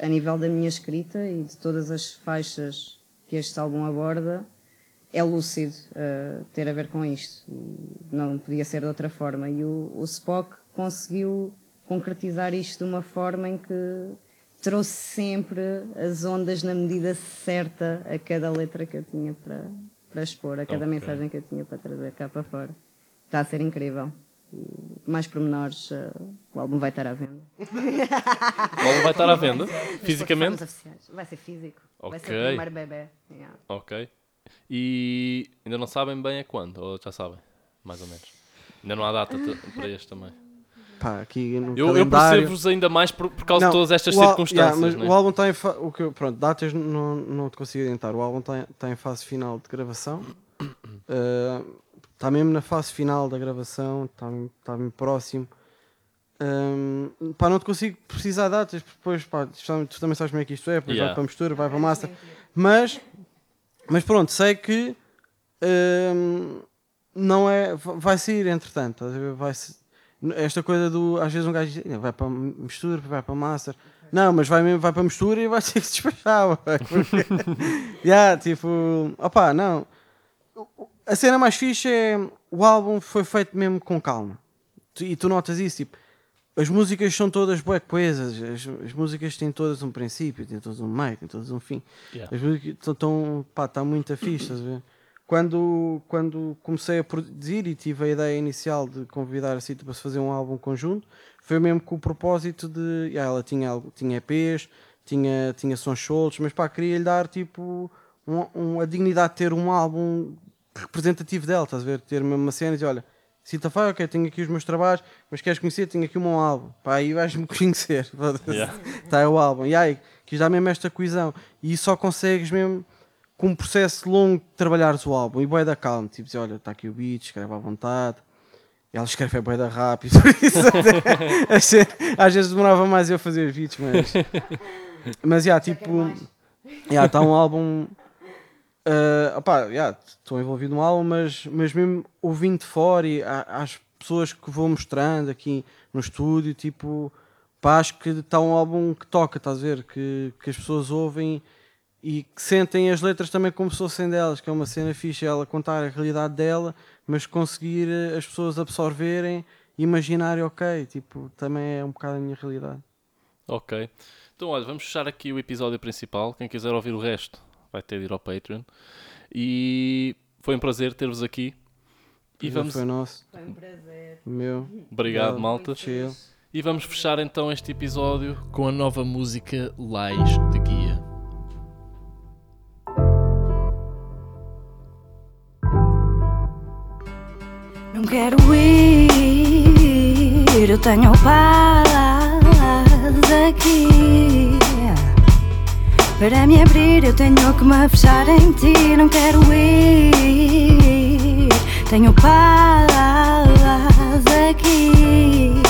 Speaker 3: a nível da minha escrita e de todas as faixas que este álbum aborda, é lúcido ah, ter a ver com isto. Não podia ser de outra forma. E o, o Spock conseguiu concretizar isto de uma forma em que trouxe sempre as ondas na medida certa a cada letra que eu tinha para, para expor, a cada
Speaker 1: Ok.
Speaker 3: mensagem que eu tinha para trazer cá para fora. Está a ser incrível. E mais pormenores, ah, o álbum vai estar à venda. [laughs]
Speaker 1: O álbum vai estar à venda, fisicamente?
Speaker 3: Vai ser físico. Vai ser o primeiro bebê. Yeah.
Speaker 1: Ok. E ainda não sabem bem a quando, ou já sabem, mais ou menos. Ainda não há data para este também.
Speaker 2: Pá, aqui no
Speaker 1: Eu, eu
Speaker 2: calendário...
Speaker 1: percebo-vos ainda mais por, por causa
Speaker 2: Não,
Speaker 1: de todas estas
Speaker 2: al-
Speaker 1: circunstâncias.
Speaker 2: yeah, mas
Speaker 1: né?
Speaker 2: o álbum está em fa... o que eu- pronto, datas não, não te consigo adiantar. O álbum está em, está em fase final de gravação. Uh, [coughs] está mesmo na fase final da gravação, está, está mesmo próximo. Hum, pá, não te consigo precisar datas, porque depois, pá, tu também sabes como é que isto é, depois
Speaker 1: Yeah.
Speaker 2: vai para a mistura, vai para a massa. Mas, mas pronto, sei que hum, não é, vai sair entretanto, vai esta coisa do, às vezes um gajo diz, "Não, vai para mistura, vai para massa. Não, mas vai mesmo, vai para mistura e vai [laughs] ter que se despachar. porque- yeah, [laughs] tipo, opá, não. A cena mais fixe é o álbum foi feito mesmo com calma. E tu notas isso, tipo, as músicas são todas bué coesas, as, as músicas têm todas um princípio, têm todas um meio, têm todas um fim.
Speaker 1: Yeah.
Speaker 2: As músicas estão, tão, pá, está muito fixe, estás a ver? Quando, quando comecei a produzir e tive a ideia inicial de convidar a Cita para se fazer um álbum conjunto, foi mesmo com o propósito de. yeah, ela tinha, algo- tinha EPs, tinha, tinha sons soltos, mas pá, queria-lhe dar tipo um, um- a dignidade de ter um álbum representativo dela, estás a ver? Ter mesmo uma cena e dizer: olha, Cita Fai, ok, tenho aqui os meus trabalhos, mas queres conhecer? Tenho aqui o meu álbum, pá, aí vais-me [laughs] conhecer. Está
Speaker 1: Yeah.
Speaker 2: o álbum, e aí, quis dar mesmo esta coesão, e só consegues mesmo com um processo longo de trabalhares o álbum e bué da calma, tipo dizer, olha, está aqui o beat, escreve à vontade. Ela escreve é bué da rápido, [laughs] por isso às vezes- demorava mais eu a fazer beats, mas mas já, tipo, já, está um álbum. ah, opá, já, estou envolvido no álbum, mas, mas mesmo ouvindo de fora e a- às pessoas que vou mostrando aqui no estúdio, tipo, pá, acho que está um álbum que toca, estás a ver? Que, que as pessoas ouvem e que sentem as letras também como se fossem delas, que é uma cena fixe, ela contar a realidade dela, mas conseguir eh, as pessoas absorverem e imaginarem, ok, tipo, também é um bocado a minha realidade.
Speaker 1: Ok. Então, olha, vamos fechar aqui o episódio principal. Quem quiser ouvir o resto vai ter de ir ao Patreon. E foi um prazer ter-vos aqui. E vamos...
Speaker 2: Foi nosso,
Speaker 3: Foi um prazer.
Speaker 2: meu.
Speaker 1: Obrigado, malta.
Speaker 2: Chill.
Speaker 1: E vamos fechar então este episódio com a nova música Lais de Guia.
Speaker 5: Quero ir, eu tenho paz aqui. Para me abrir, eu tenho que me fechar em ti. Não quero ir, tenho paz aqui.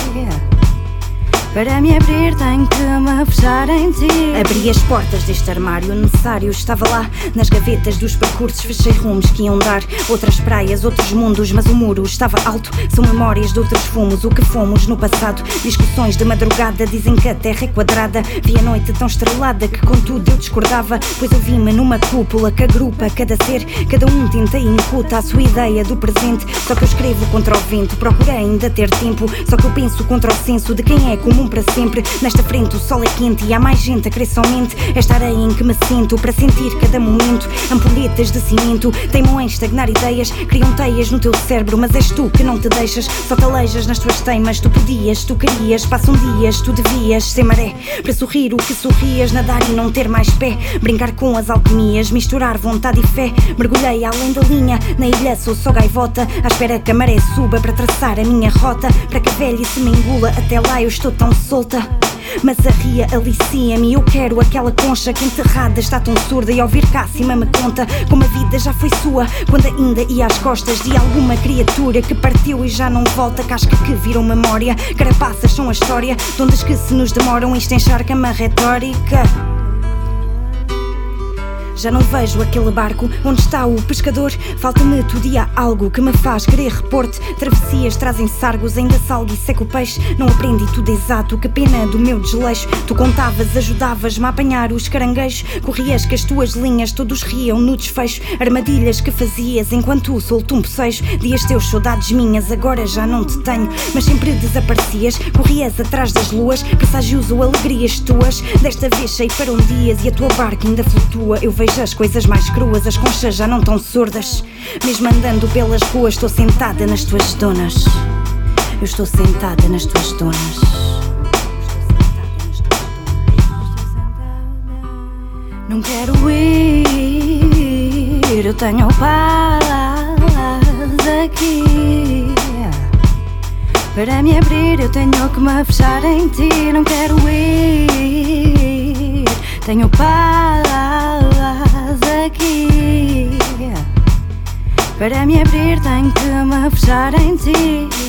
Speaker 5: Para me abrir, tenho que me fechar em ti. Abri as portas deste armário necessário. Estava lá nas gavetas dos percursos. Fechei rumos que iam dar outras praias, outros mundos. Mas o muro estava alto. São memórias de outros fumos. O que fomos no passado. Discussões de madrugada. Dizem que a terra é quadrada. Vi a noite tão estrelada que, contudo, eu discordava. Pois eu vi-me numa cúpula que agrupa cada ser. Cada um tenta e incuta a sua ideia do presente. Só que eu escrevo contra o vento. Procurei ainda ter tempo. Só que eu penso contra o senso de quem é comum para sempre. Nesta frente o sol é quente e há mais gente a querer somente esta areia em que me sinto para sentir cada momento. Ampulhetas de cimento teimam em estagnar ideias, criam teias no teu cérebro, mas és tu que não te deixas. Só te nas tuas teimas. Tu podias, tu querias, passam dias, tu devias ser maré para sorrir o que sorrias, nadar e não ter mais pé. Brincar com as alquimias, misturar vontade e fé. Mergulhei além da linha, na ilha sou só gaivota, à espera que a maré suba para traçar a minha rota. Para que a velhice me engula, até lá eu estou tão solta. Mas a ria alicia-me, eu quero aquela concha que enterrada está tão surda. E ao vir cá acima me conta como a vida já foi sua. Quando ainda ia às costas de alguma criatura que partiu e já não volta, casca que virou memória, carapaças são a história de ondas que se nos demoram, isto encharca uma retórica. Já não vejo aquele barco onde está o pescador. Falta-me todo dia algo que me faz querer repor-te. Travessias trazem sargos, ainda salgo e seco peixe. Não aprendi tudo exato, que pena do meu desleixo. Tu contavas, ajudavas-me a apanhar os caranguejos. Corrias que as tuas linhas todos riam no desfecho. Armadilhas que fazias enquanto solto um bocejo. Dias teus, saudades minhas, agora já não te tenho. Mas sempre desaparecias, corrias atrás das luas. Presságios ou alegrias tuas. Desta vez sei para um dias e a tua barca ainda flutua. Eu vejo as coisas mais cruas, as conchas já não tão surdas. Mesmo andando pelas ruas, estou sentada nas tuas donas. Eu estou sentada nas tuas donas. Não quero ir, eu tenho paz aqui. Para me abrir, eu tenho que me fechar em ti. Não quero ir, tenho paz aqui. Para me abrir, tenho que me fechar em ti.